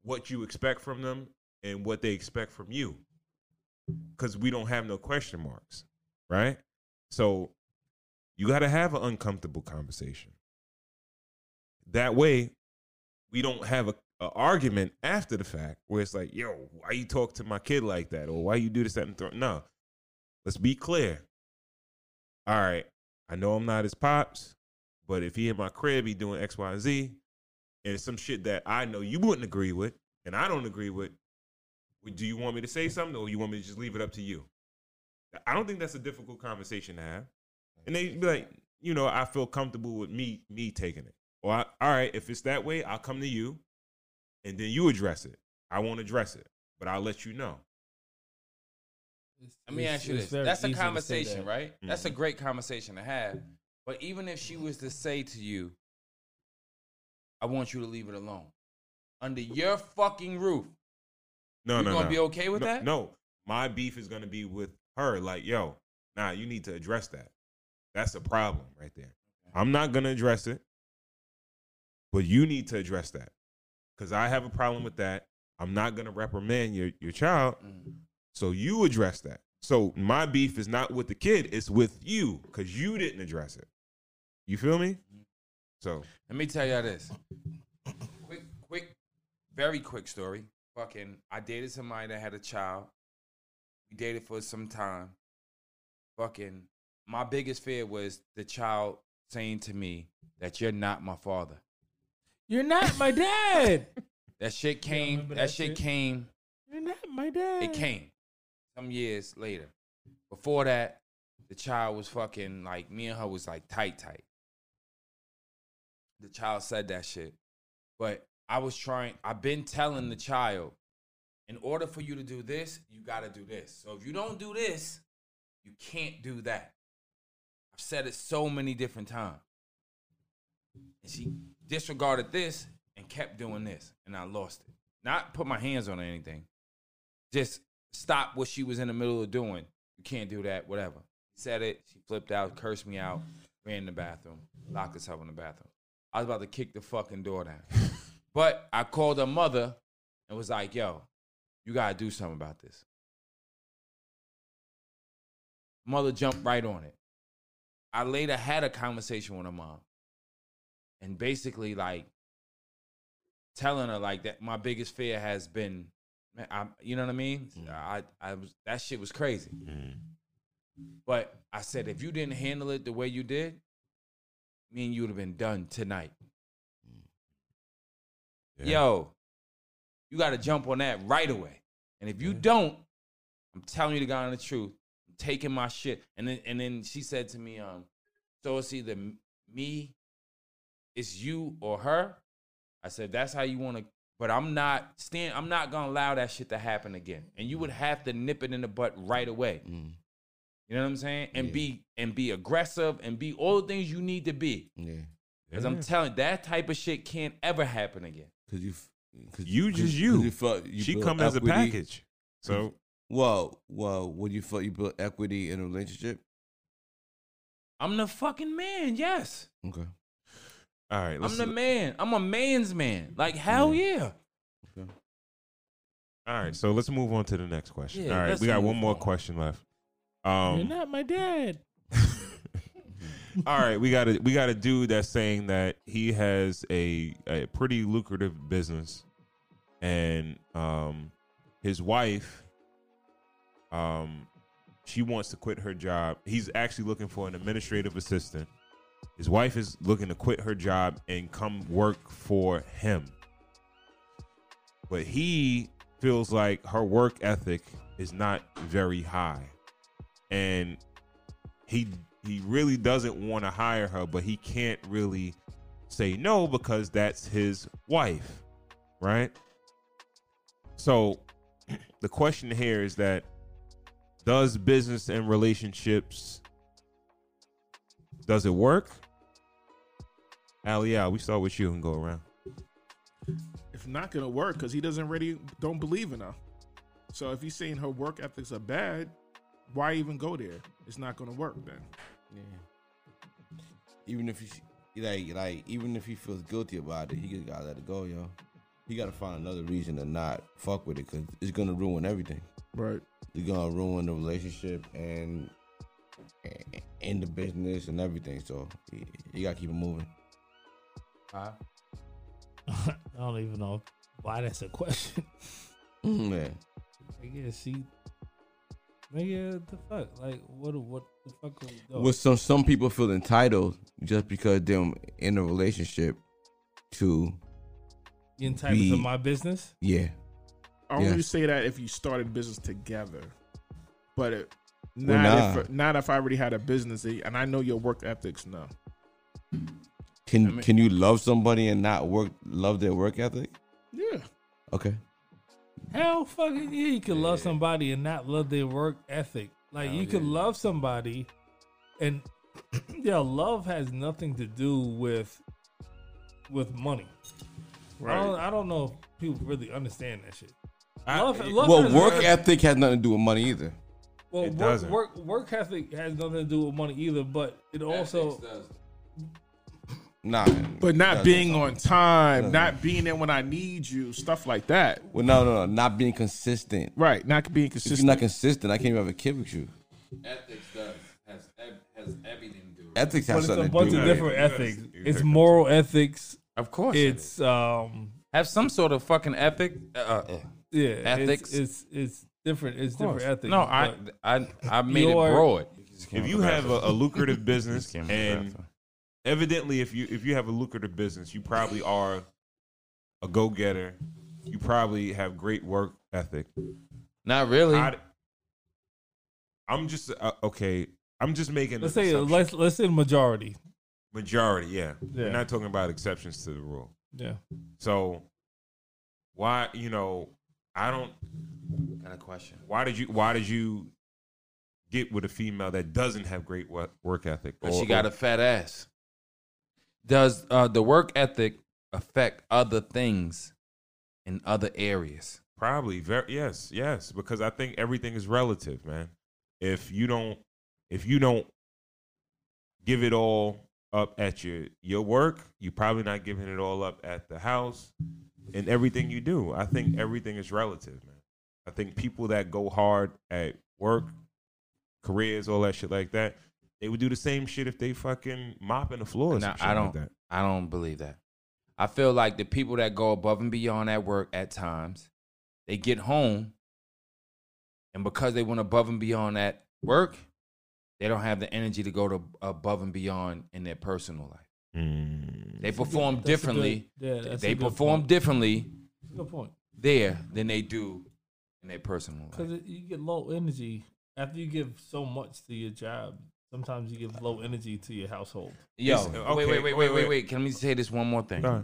what you expect from them and what they expect from you. Because we don't have no question marks right? So you got to have an uncomfortable conversation that way we don't have a, a argument after the fact where it's like, yo, why you talk to my kid like that, or why you do this, that, and throw. No, let's be clear. All right, I know I'm not his pops, but if he in my crib, he doing X, Y, and Z, and it's some shit that I know you wouldn't agree with, and I don't agree with. Do you want me to say something, or you want me to just leave it up to you? I don't think that's a difficult conversation to have, and they be like, you know, I feel comfortable with me me taking it. Or I, all right, if it's that way, I'll come to you, and then you address it. I won't address it, but I'll let you know. Let me ask you this: That's a easy to say conversation, that. right? That's a Mhm. great conversation to have. But even if she was to say to you, "I want you to leave it alone," under your fucking roof, No, you no, gonna no. be okay with no, that? No, my beef is gonna be with her. Like, yo, nah, you need to address that. That's a problem right there. I'm not gonna address it, but you need to address that because I have a problem with that. I'm not gonna reprimand your your child, Mm. so you address that. So my beef is not with the kid; it's with you because you didn't address it. You feel me? So Let me tell y'all this. Quick, quick, very quick story. Fucking, I dated somebody that had a child. We dated for some time. Fucking, my biggest fear was the child saying to me that you're not my father. You're not my dad. That shit came. that, that shit shit? came. You're not my dad. It came some years later. Before that, the child was fucking like me and her was like tight, tight. The child said that shit. But I was trying, I've been telling the child, in order for you to do this, you gotta do this. So if you don't do this, you can't do that. Said it so many different times. And she disregarded this and kept doing this. And I lost it. Not put my hands on anything just stop what she was in the middle of doing. You can't do that, whatever. Said it, she flipped out, cursed me out, ran in the bathroom, locked herself in the bathroom. I was about to kick the fucking door down. but I called her mother and was like, yo, you gotta do something about this. Mother jumped right on it. I later had a conversation with her mom and basically like telling her like that my biggest fear has been man, I, you know what I mean? Mm. I, I was that shit was crazy. Mm. But I said if you didn't handle it the way you did, me and you would have been done tonight. Mm. yeah. Yo, you got to jump on that right away. And if you don't, I'm telling you the God on the truth. I'm taking my shit. And then and then she said to me, um, so it's either me, it's you or her. I said that's how you want to. But I'm not stand. I'm not gonna allow that shit to happen again. And you would have to nip it in the butt right away. Mm, You know what I'm saying? And Yeah. be and be aggressive and be all the things you need to be. yeah, Because I'm telling that type of shit can't ever happen again. because you, f- cause, You 'cause- just 'cause you. felt you she come as a equity. package. So Well, well, when you felt you built equity in a relationship, I'm the fucking man. Yes, okay, all right, let's I'm the man. I'm a man's man. Like hell yeah. okay. All All right, so let's move on to the next question. Yeah, All right, we got one more on. question left. You're Um, not my dad. all right, we got a we got a dude that's saying that he has a a pretty lucrative business, and um, his wife, um, she wants to quit her job. He's actually looking for an administrative assistant. His wife is looking to quit her job and come work for him. But he feels like her work ethic is not very high. And he he really doesn't want to hire her, but he can't really say no because that's his wife, right? So the question here is that does business and relationships does it work? Ali, yeah, we start with you and go around. It's not gonna work because he doesn't really don't believe in her. So if he's saying her work ethics are bad, why even go there? It's not gonna work then. Yeah. Even if he like like even if he feels guilty about it, he just gotta let it go, yo. He gotta find another reason to not fuck with it because it's gonna ruin everything. Right. You're gonna ruin the relationship and in the business and everything. So you, you gotta keep it moving. Huh? I don't even know why that's a question. Man, I guess she. Nigga, the fuck? Like, what? What the fuck? Are we doing? well, some some people feel entitled just because they're in a relationship to You entitled to my business? yeah. I only Yes. say that if you started a business together, but it, Well, not nah. if not if I already had a business eh, and I know your work ethics. No, Can I mean- can you love somebody and not work love their work ethic? yeah, Okay. Hell, fucking yeah! You can love somebody and not love their work ethic. Like Hell you can love somebody, and yeah, love has nothing to do with with money. I right. don't, I don't know if people really understand that shit. I- Love, love Well, work nothing- ethic has nothing to do with money either. Well, It work, doesn't. work work ethic has nothing to do with money either, but it also Nah. But not being on time, Doesn't. not being there when I need you, stuff like that. Well, no, no, no, not being consistent. Right, not being If consistent. you're not consistent, I can't even have a kid with you. Ethics does has has everything to do. Ethics but has it's a bunch of with different You gotta- ethics. you It's moral ethics. Of course, it is. It's um have some sort of fucking ethic. Uh, uh, yeah Ethics. It's it's, it's different. It's different ethics. no, I but I I made it broad. If you have a, a lucrative business Just came from the and evidently if you if you have a lucrative business, you probably are a go getter. You probably have great work ethic. not really. I, am just uh, okay. I'm just making let's say let's let's say the majority. majority. Yeah. Yeah. we're not talking about exceptions to the rule. Yeah. So why you know I don't. got a question. Why did you Why did you get with a female that doesn't have great wo- work ethic? But Or- she got or- a fat ass. Does uh, the work ethic affect other things in other areas? Probably very yes, yes, because I think everything is relative, man. If you don't if you don't give it all up at your your work, you're probably not giving it all up at the house and everything you do. I think everything is relative, man. I think people that go hard at work, careers, all that shit like that, they would do the same shit if they fucking mopping the floor. or Nah, some shit I don't. that. I don't believe that. I feel like the people that go above and beyond at work at times, they get home, and because they went above and beyond at work, they don't have the energy to go to above and beyond in their personal life. Mm. They perform That's differently. good- yeah, they perform point. differently Good point. there than they do in their personal life. Because you get low energy after you give so much to your job. Sometimes you give low energy to your household. Yo, wait, okay, wait, wait, wait, wait, wait, wait. wait. Can we say this one more thing? Go.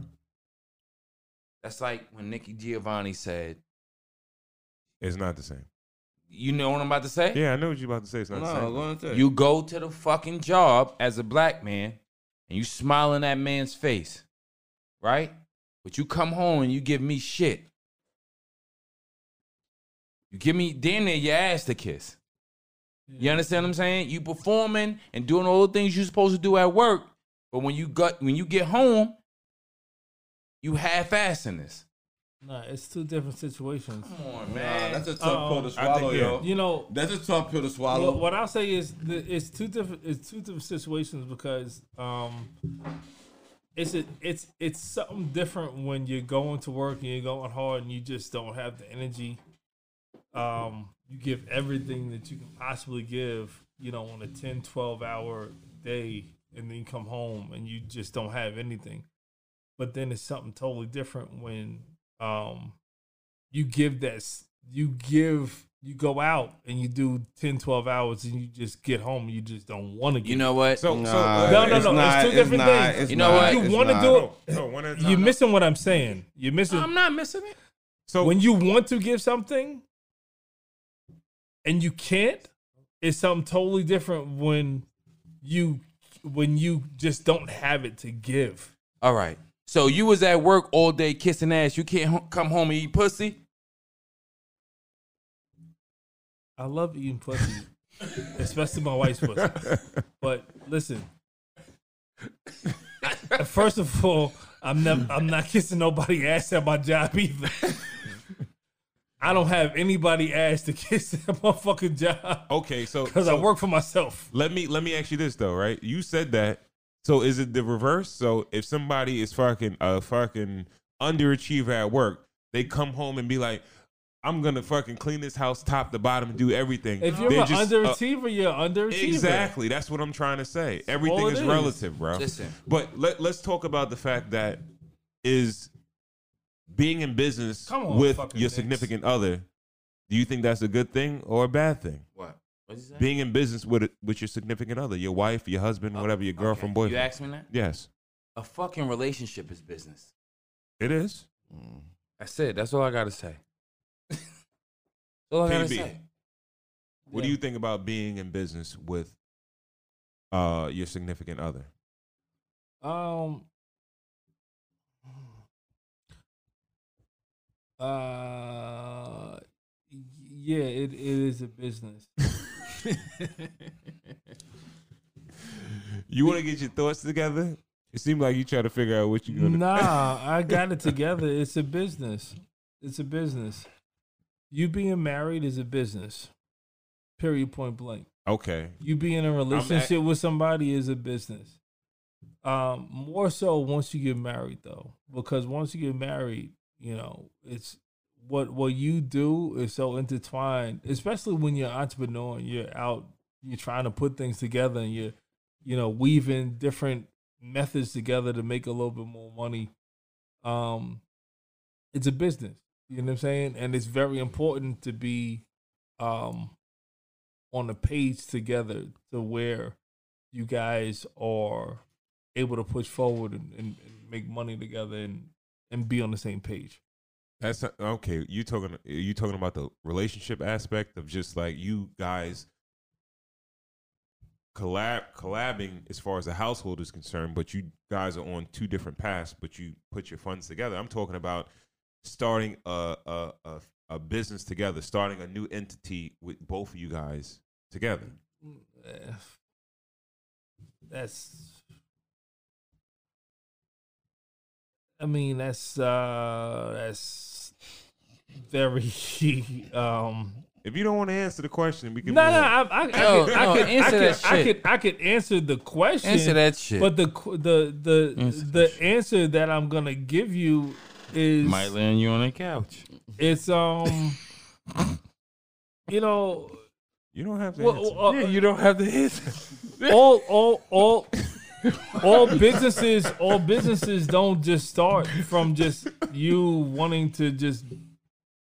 That's like when Nikki Giovanni said, It's not the same. "You know what I'm about to say? Yeah, I know what you're about to say. It's not the same. No, go on You go to the fucking job as a black man and you smile in that man's face, right? But you come home and you give me shit. You give me damn near your ass to kiss. You understand what I'm saying? You performing and doing all the things you're supposed to do at work, but when you got when you get home, you half assing this. Nah, it's two different situations. Come on, Nah, man. that's a tough pill to swallow, think, yo. You know, That's a tough pill to swallow. What, what I'll say is it's two different it's two different situations because um it's a, it's it's something different when you're going to work and you're going hard and you just don't have the energy. Um, you give everything that you can possibly give, you know, on a 10, 12 hour day, and then you come home and you just don't have anything. But then it's something totally different when um you give that you give you go out and you do 10 12 hours and you just get home and you just don't want to get You know what? So, so uh, No, no, no, it's not- two different not- things. it's You know not, what? You wanna do it- no, no, one you're missing what i'm saying you're missing I'm not missing it. So when you want to give something and you can't it's something totally different when you when you just don't have it to give All right. So you was at work all day kissing ass. You can't ho- come home and eat pussy. i love eating pussy especially my wife's pussy but listen first of all i'm never i'm not kissing nobody ass at my job either I don't have anybody ass to kiss at my fucking job okay, so because I work for myself. Let me let me ask you this though, right? You said that. So is it the reverse? So if somebody is fucking a fucking underachiever at work, they come home and be like, "I'm gonna fucking clean this house top to bottom and do everything." If you're They're an just, uh, underachiever, you're underachiever. Exactly. That's what I'm trying to say. Everything all it is, is. relative, bro. Listen. But let, let's talk about the fact that is being in business on, with your Knicks. significant other. Do you think that's a good thing or a bad thing? What? What is that? Being in business with with your significant other, your wife, your husband, whatever, your girlfriend, Okay. boyfriend. You asked me that? yes, A fucking relationship is business. it is. That's it. That's all I gotta say. That's all I gotta say. What do you think about being in business with uh your significant other? Um. Uh, yeah, it, it is a business. You want to get your thoughts together? It seemed like you try to figure out what you're gonna. Nah, I got it together. It's a business. It's a business. You being married is a business. Period. Point blank. Okay. You being in a relationship with somebody is a business. Um, more so once you get married though, because once you get married, you know, it's what what you do is so intertwined, especially when you're an entrepreneur and you're out, you're trying to put things together and you're, you know, weaving different methods together to make a little bit more money. Um, it's a business. You know what I'm saying? And it's very important to be um on a page together to where you guys are able to push forward and, and, and make money together and and be on the same page. That's okay. You talking? You talking about the relationship aspect of just like you guys collab collabing as far as the household is concerned, but you guys are on two different paths, but you put your funds together. I'm talking about starting a a a, a business together, starting a new entity with both of you guys together. Eh, That's I mean that's uh that's very um If you don't want to answer the question, we can. no no. I I, I, No, could, I no, could I answer could that I shit. could I could answer the question Answer that shit. but the the the Answer the answer that I'm gonna give you is Might land you on a couch. it's um you know you don't have to. well, answer. uh, you don't have the answer. all all all all businesses all businesses don't just start from just you wanting to just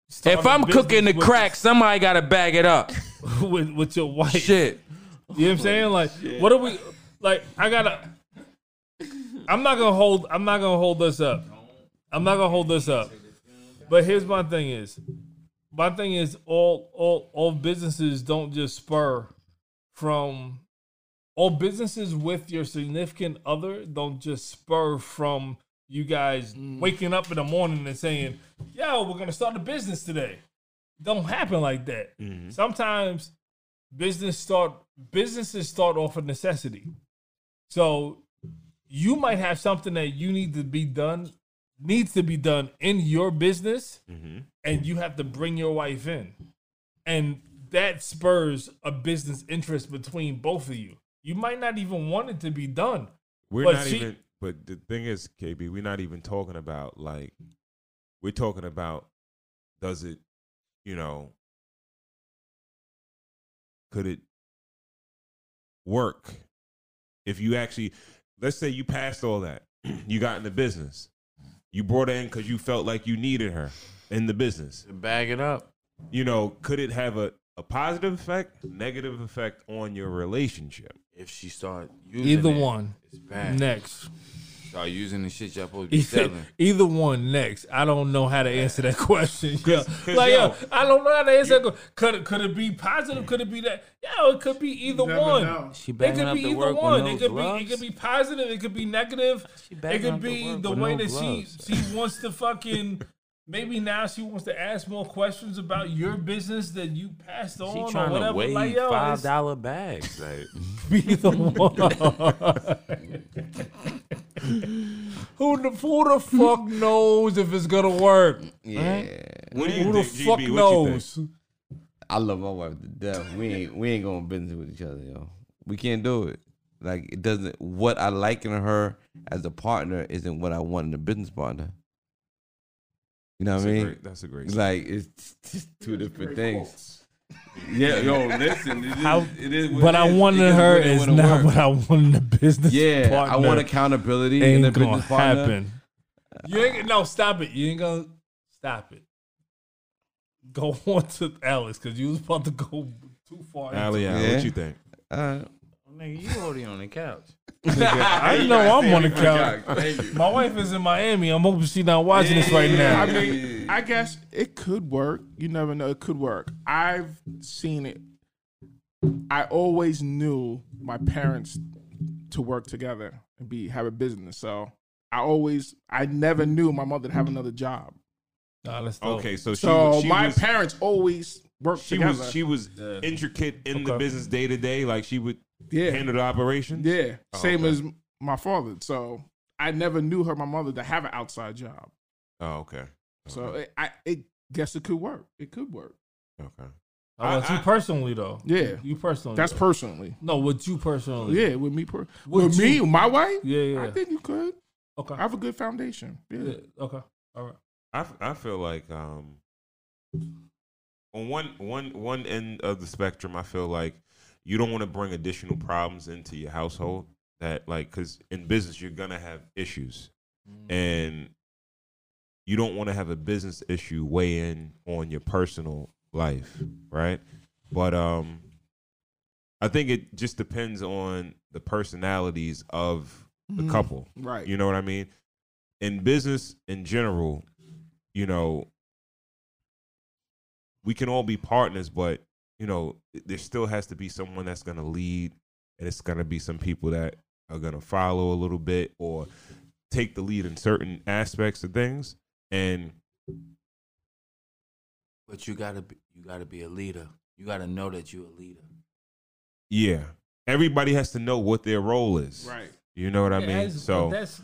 start If I'm cooking the with- crack, somebody gotta bag it up. with with your wife. Shit. you know what I'm saying? Like what are we like I gotta I'm not gonna hold I'm not gonna hold this up. I'm not gonna hold this up. But here's my thing is my thing is all all all businesses don't just spur from all businesses with your significant other don't just spur from you guys waking up in the morning and saying, "Yo, we're gonna start a business today." Don't happen like that. Sometimes business start businesses start off of necessity. So you might have something that you need to be done needs to be done in your business, Mm-hmm. and you have to bring your wife in, and that spurs a business interest between both of you. You might not even want it to be done. We're But not she- even. But the thing is, KB, we're not even talking about like. We're talking about, does it, you know, could it work if you actually, let's say you passed all that, you got in the business, you brought her in because you felt like you needed her in the business. Bag it up. You know, could it have a, a positive effect, negative effect on your relationship? If she start using Either it, one. it's bad. Next. Start using the shit y'all supposed to be Either, selling. either one next. I don't know how to answer that question. Yo. 'cause Like, yo, yo- I don't know how to answer that. Could it, could it be positive? Could it be that? Yeah, it could be either one. know. She It could up be the either work with one. no it could be gloves? it could be positive. It could be negative. She It bagging could up the be the way that gloves. she she wants to fucking. Maybe now she wants to ask more questions about your business that you passed on She or trying whatever. to weigh like, yo, five dollar bags. Like, be the one. who the who the fuck knows if it's gonna work? Yeah. What do you Who the think, fuck GB? What knows? I love my wife to death. We ain't we ain't going business with each other, yo. We can't do it. Like it doesn't. What I like in her as a partner isn't what I want in a business partner. You know That's what I mean? great. That's a great. Like it's just two different things. Yeah, yo, listen. It is, How- it is what What it I is. want It in is her what it is wanna not work. what I want in a business Yeah, partner. I want accountability in a ain't gonna business partner. happen. You ain't no stop it. You ain't gonna stop it. Go on to Alex because you was about to go too far. into Ali, it. Al, Yeah. what you think? Uh, nigga, you already on the couch. I know I'm on the couch. My wife is in Miami. I'm hoping she's not watching this right now. I mean, I guess it could work. You never know. It could work. I've seen it. I always knew my parents to work together and be have a business. So I always, I never knew my mother to have another job. Nah, let's go. Okay, so she, So she my was, parents always worked she together. was she was intricate in the business day to day. Like she would yeah, handle the operations. yeah, Oh, same okay. as my father. So I never knew her, my mother, to have an outside job. Oh, okay. So it, I, it guess it could work. It could work. okay. How about I- you I- personally though? Yeah. you personally. That's though. personally. no, with you personally. Yeah, with me, per- Would with me, you- my wife. yeah, yeah. I think you could. okay. I have a good foundation. Yeah. Yeah, Okay. All right. I, f- I feel like um on one one one end of the spectrum, I feel like you don't want to bring additional problems into your household. That like because in business you're gonna have issues, and you don't want to have a business issue weigh in on your personal life, right? But um, I think it just depends on the personalities of the Mhm. couple. Right. You know what I mean? In business in general, you know, we can all be partners, but you know, there still has to be someone that's going to lead, and it's going to be some people that are going to follow a little bit or take the lead in certain aspects of things. And But you gotta be, you gotta be a leader. You gotta know that you're a leader. yeah, everybody has to know what their role is. right. You know what I mean? as- So that's.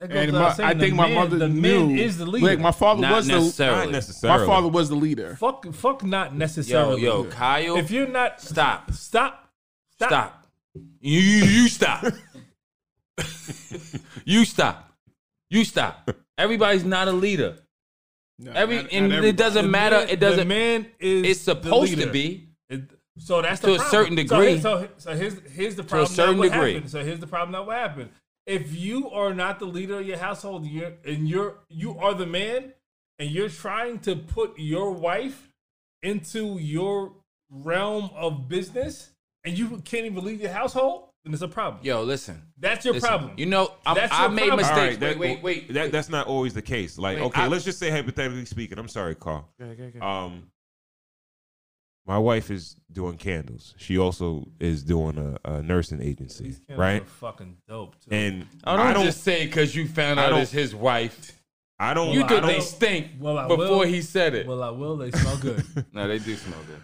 That goes And my, I the think my man- mother the knew. man is the leader. Like my father Not was the. necessarily. not necessarily. My father was the leader. fuck, fuck, not necessarily. yo, yo, Kyle, if you're not stop, stop, stop, stop. You, you, you stop. you stop. You stop. Everybody's not a leader. No, Every not- not and it doesn't The matter. man- It doesn't. The man is. It's the supposed to be. It- so that's To the a problem. certain degree. here- So, so here's here's the problem. certain that would degree. happen. So here's the problem that will happen. If you are not the leader of your household, you're and you're you are the man, and you're trying to put your wife into your realm of business, and you can't even leave your household, then it's a problem. Yo, listen. That's your listen. problem. You know, I'm, That's I made problem. Mistakes. right, that, wait, wait, wait. That, that's not always the case. Like, Wait, okay, I- let's just say hypothetically speaking. I'm sorry, Carl. Um, my wife is doing candles. She also is doing a, a nursing agency, These right? are fucking dope. Too. And I don't, I don't, just say because you found I out don't- it's his wife. I don't, You I think don't, they stink Well, I before will. he said it. well, I will. They smell good. no, they do smell good.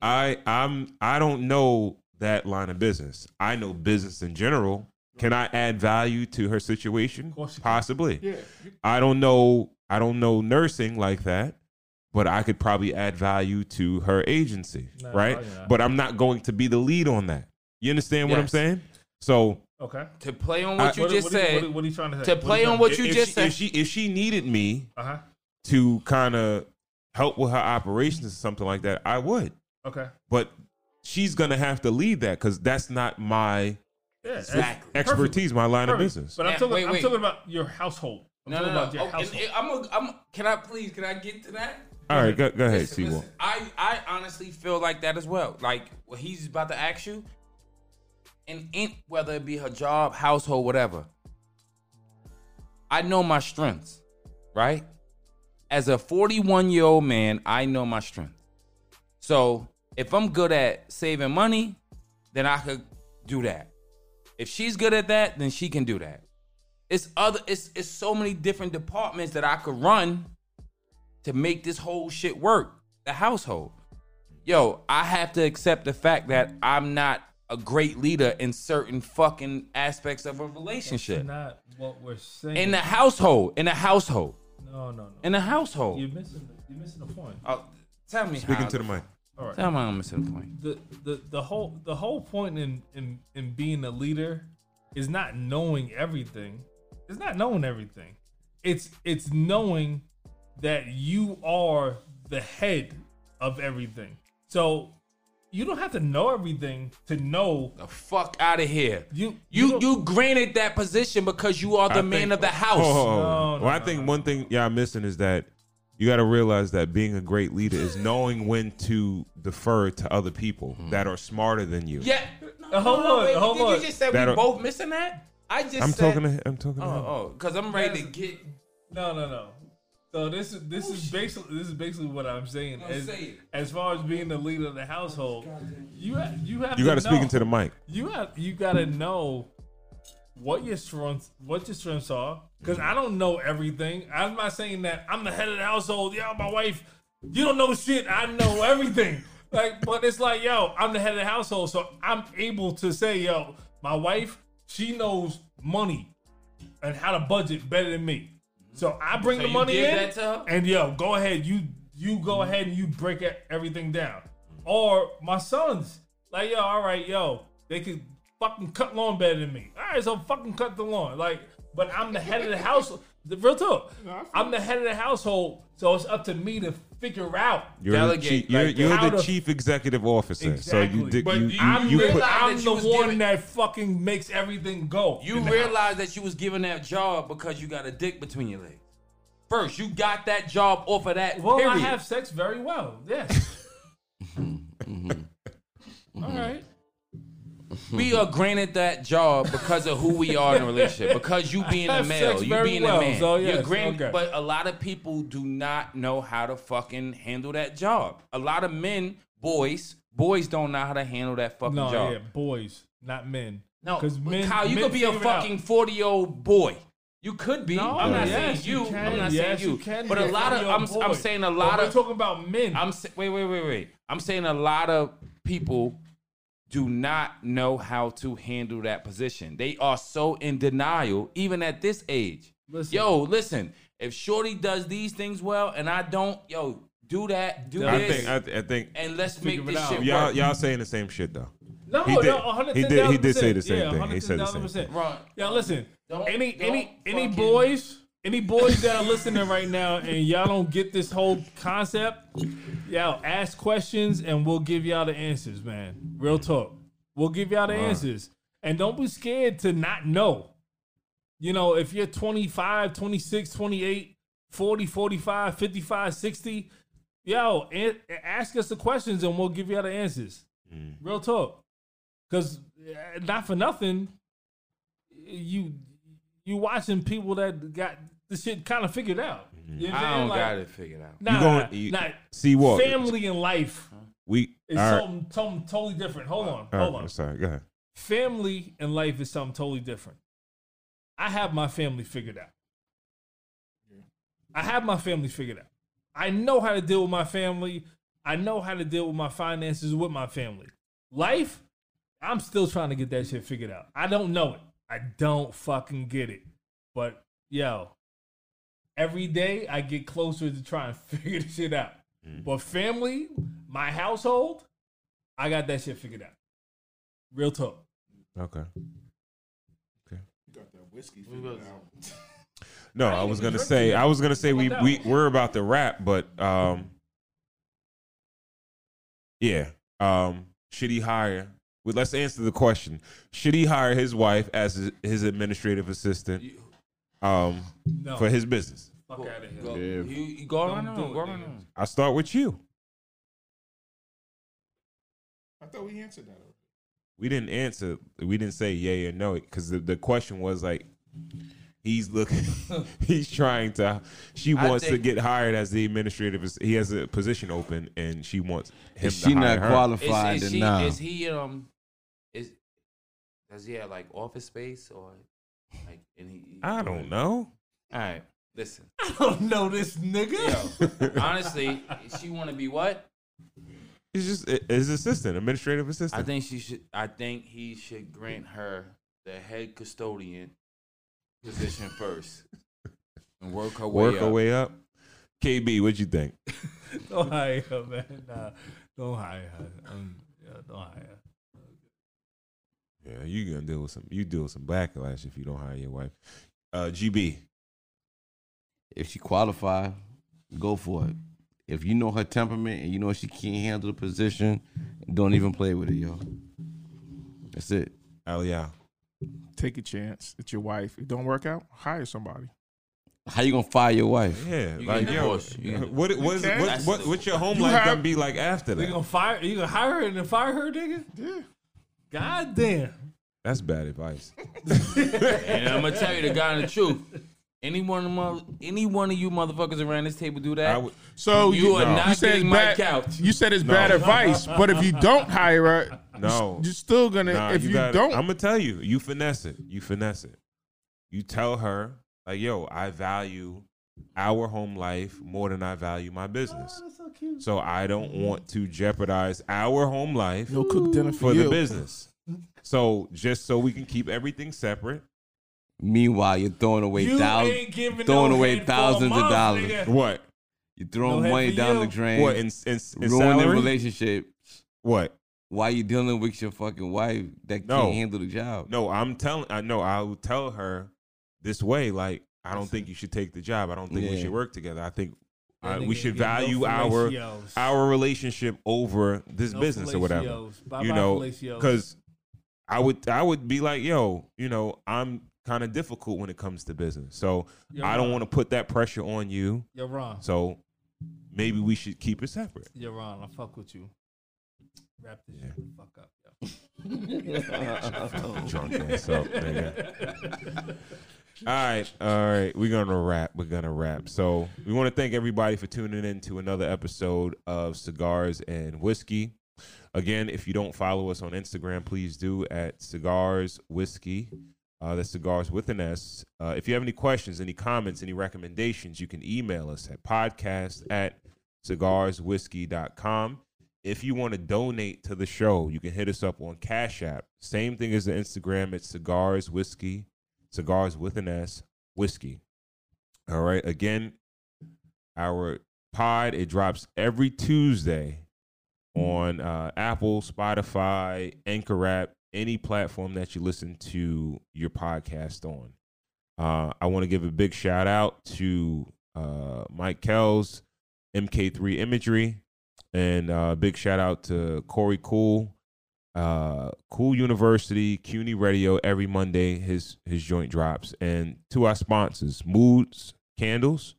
I, I'm, I don't know that line of business. I know business in general, Can I add value to her situation? course you can. Possibly. Yeah. I don't know. I don't know nursing like that, but I could probably add value to her agency, Nah, right? probably not. But I'm not going to be the lead on that. You understand what I'm saying? So Okay. To play on what I- you What- just what, said. What, what are you trying to say? to play on what you if just she, said. if she if she needed me Uh huh. to kind of help with her operations or something like that, I would. Okay. But she's gonna have to lead that because that's not my Yeah. Exactly. expertise, my line of business. But I'm Yeah, talking. wait, I'm wait. talking about your household. I'm no, no, talking no. about your Oh, and- and I'm, a, I'm. Can I please? Can I get to that? All right, go, go ahead, Listen, listen. I, I honestly feel like that as well. Like what he's about to ask you, and in, whether it be her job, household, whatever. I know my strengths, right? As a 41 year old man, I know my strengths. So if I'm good at saving money, then I could do that. If she's good at that, then she can do that. It's other. It's it's so many different departments that I could run to make this whole shit work. The household. Yo, I have to accept the fact that I'm not a great leader in certain fucking aspects of a relationship. not what we're saying. In the household. In the household. no, no, no. In the household. You're missing. You're missing the point. Oh, tell me Speaking how to the mic. All right. Tell me I'm missing the point. the, the the whole the whole point in, in in being a leader is not knowing everything. It's not knowing everything. It's it's knowing that you are the head of everything. So you don't have to know everything to know The fuck out of here. you You don't- you granted that position because you are the I man think- of the house. Oh, No, no, well, I no, think one thing y'all missing is that you got to realize that being a great leader is knowing when to defer to other people that are smarter than you. Yeah. No, Uh, hold no, no, on, wait, hold did on. you just say That'll- we both missing that? I just I'm said, talking to I'm talking to him. Oh, oh, because I'm ready to get. No, no, no. So this is this is basically this is basically what I'm saying. No, As, say as far as being the leader of the household, you have, you have You to got to speak know- into the mic. you have you gotta know what your strengths what your strengths are. Because i don't know everything. I'm not saying that i'm the head of the household. Yo my wife. You don't know shit. I know everything. Like but it's like yo i'm the head of the household so i'm able to say yo my wife she knows money and how to budget better than me so mm-hmm. i bring So the money in that to her? and yo go ahead. You you go mm-hmm. ahead and you break everything down. Mm-hmm. Or my sons like yo all right yo they could fucking cut lawn better than me. All right so fucking cut the lawn. Like but i'm the head of the household the real talk. I'm the head of the household so it's up to me to figure out You're Delegate, the, chief, you're, you're the to- chief executive officer. So exactly you did but you, you, you, I'm, you the, put I'm the one giving- that fucking makes everything go You realize that you was given that job because you got a dick between your legs. First, you got that job off of that. Well, period. I have sex very well. Yes. Mm-hmm. Mm-hmm. All right. We are granted that job because of who we are in a relationship. Because you being a male, you being well, a man. so You're granted, okay. but a lot of people do not know how to fucking handle that job. A lot of men, boys, boys don't know how to handle that fucking No, job. yeah, boys, not men. No, because men. Kyle, you men could be a figure it out. fucking forty year old boy. You could be. No, I'm not yes, saying you. can. I'm not yes, saying you. but a lot of I'm, I'm saying a But lot we're of talking about men. I'm wait wait wait wait. I'm saying a lot of people do not know how to handle that position. They are so in denial, even at this age. Listen. Yo, listen. If Shorty does these things well and I don't, yo, do that, do I this, think I, th- I think and let's Figure make it this out. shit y'all work. y'all saying the same shit though. no, he did- no, 110, he did- he did say the same yeah, thing. He said the same 110,000%. Right. Yeah, listen. Don't- any don't any any fucking- boys, any boys that are listening right now, and y'all don't get this whole concept, y'all ask questions, and we'll give y'all the answers, man. Real talk. We'll give y'all the answers, and don't be scared to not know. You know, if you're 25, 26, 28, 40, 45, 55, 60, yo, ask us the questions and we'll give you all the answers. Mm. Real talk. Because eh, not for nothing, you you watching people that got the shit kind of figured out. You know I'm I saying? don't Like, got it figured out. Nah, going- you- nah, See what? family and life We is all right. something, something totally different. Hold on, All hold right, on. sorry. Go ahead. Family and life is something totally different. I have my family figured out. I have my family figured out. I know how to deal with my family. I know how to deal with my finances with my family. Life, I'm still trying to get that shit figured out. I don't know it. I don't fucking get it. But yo, every day I get closer to trying to figure this shit out. Mm. But family, my household, I got that shit figured out. Real talk. Okay. Okay. You got that whiskey figured out. No, I was gonna say I was gonna say we we out. we're about to wrap, but um, yeah, um, should he hire? Well, let's answer the question. Should he hire his wife as his, his administrative assistant, um, No. for his business? Fuck out of here. Go, Yeah. you, you go Don't on, do on, go on. on. I start with you. I thought we answered that. already. We didn't answer. We didn't say yay or no because the, the question was like, he's looking, he's trying to. She I wants to get hired as the administrative. He has a position open, and she wants him If to she hire not her. qualified, Is, is, then he, nah. is he um is does he have like office space or like and he I don't know. All right, listen. I don't know this nigga. Yo, honestly, she want to be what? He's just his assistant, administrative assistant. I think she should. I think he should grant her the head custodian position first and work her way Work up. her way up. KB, what'd you think? don't hire her, man. Nah, don't hire her. Um, yeah, don't hire her. Yeah, you gonna deal with some. You deal with some backlash if you don't hire your wife. Uh, GB. If she qualify, go for it. If you know her temperament and you know she can't handle the position, don't even play with it, yo. That's it. Aliyah. Take a chance. It's your wife. If it don't work out, hire somebody. How you gonna fire your wife? Yeah, You like yo, divorced. You get- what what is what, what what's your home You life have- gonna be like after that? You that? gonna fire? You gonna hire her and then fire her, nigga? Yeah. God damn. That's bad advice. And I'm gonna tell you the guy in the truth. Any one of mother, any one of you motherfuckers around this table do that. I would, So You are you not said getting it's my bad, couch. You said it's No. bad advice, but if you don't hire her, no. you're still gonna. Nah, if you, gotta- don't, I'm gonna tell you. You finesse it. You finesse it. You tell her like, yo, I value our home life more than I value my business. Oh, so I don't want to jeopardize our home life you'll cook dinner for, for the business. So just so we can keep everything separate. Meanwhile, you're throwing away You thousands. throwing no away head for thousands of dollars. nigga. What? You're throwing No money down you. the drain. What in, in, in ruining salary? relationship. What? Why you dealing with your fucking wife that No. can't handle the job? No, I'm telling. I know. I will tell her this way. Like, I don't think you should take the job. I don't think we Yeah. should work together. I think uh, we should get no value our our relationship over this No business or whatever. fellatio's. Bye-bye you know, because I would I would be like, yo, you know, I'm kind of difficult when it comes to business, so You're I don't want to put that pressure on you. You're wrong. So maybe we should keep it separate. You're wrong. I fuck with you. Wrap this Yeah. shit the fuck up, yo. Drunk ass up, nigga. All right, all right. We're gonna wrap. We're gonna wrap. So we want to thank everybody for tuning in to another episode of Cigars and Whiskey. Again, if you don't follow us on Instagram, please do at Cigars Whiskey. Uh, that's cigars with an S. Uh, if you have any questions, any comments, any recommendations, you can email us at podcast at cigarswhiskey.com. If you want to donate to the show, you can hit us up on Cash App. Same thing as the Instagram. It's cigars whiskey, cigars with an S, whiskey. All right. Again, our pod it drops every Tuesday on uh, Apple, Spotify, Anchor app, any platform that you listen to your podcast on. Uh, I want to give a big shout out to uh, Mike Kells, MK3 Imagery, and uh, big shout out to Corey Cool, uh, Cool University, CUNY Radio. Every Monday, his his joint drops, and to our sponsors, Moods Candles,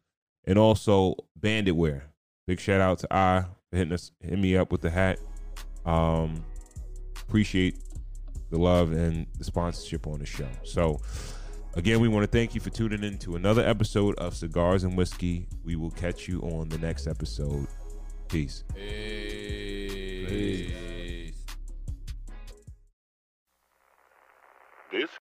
and also Bandit Wear. Big shout out to I for hitting us, hitting me up with the hat. Um, appreciate the love and the sponsorship on the show. So, again, we want to thank you for tuning in to another episode of Cigars and Whiskey. We will catch you on the next episode. Peace. Peace. This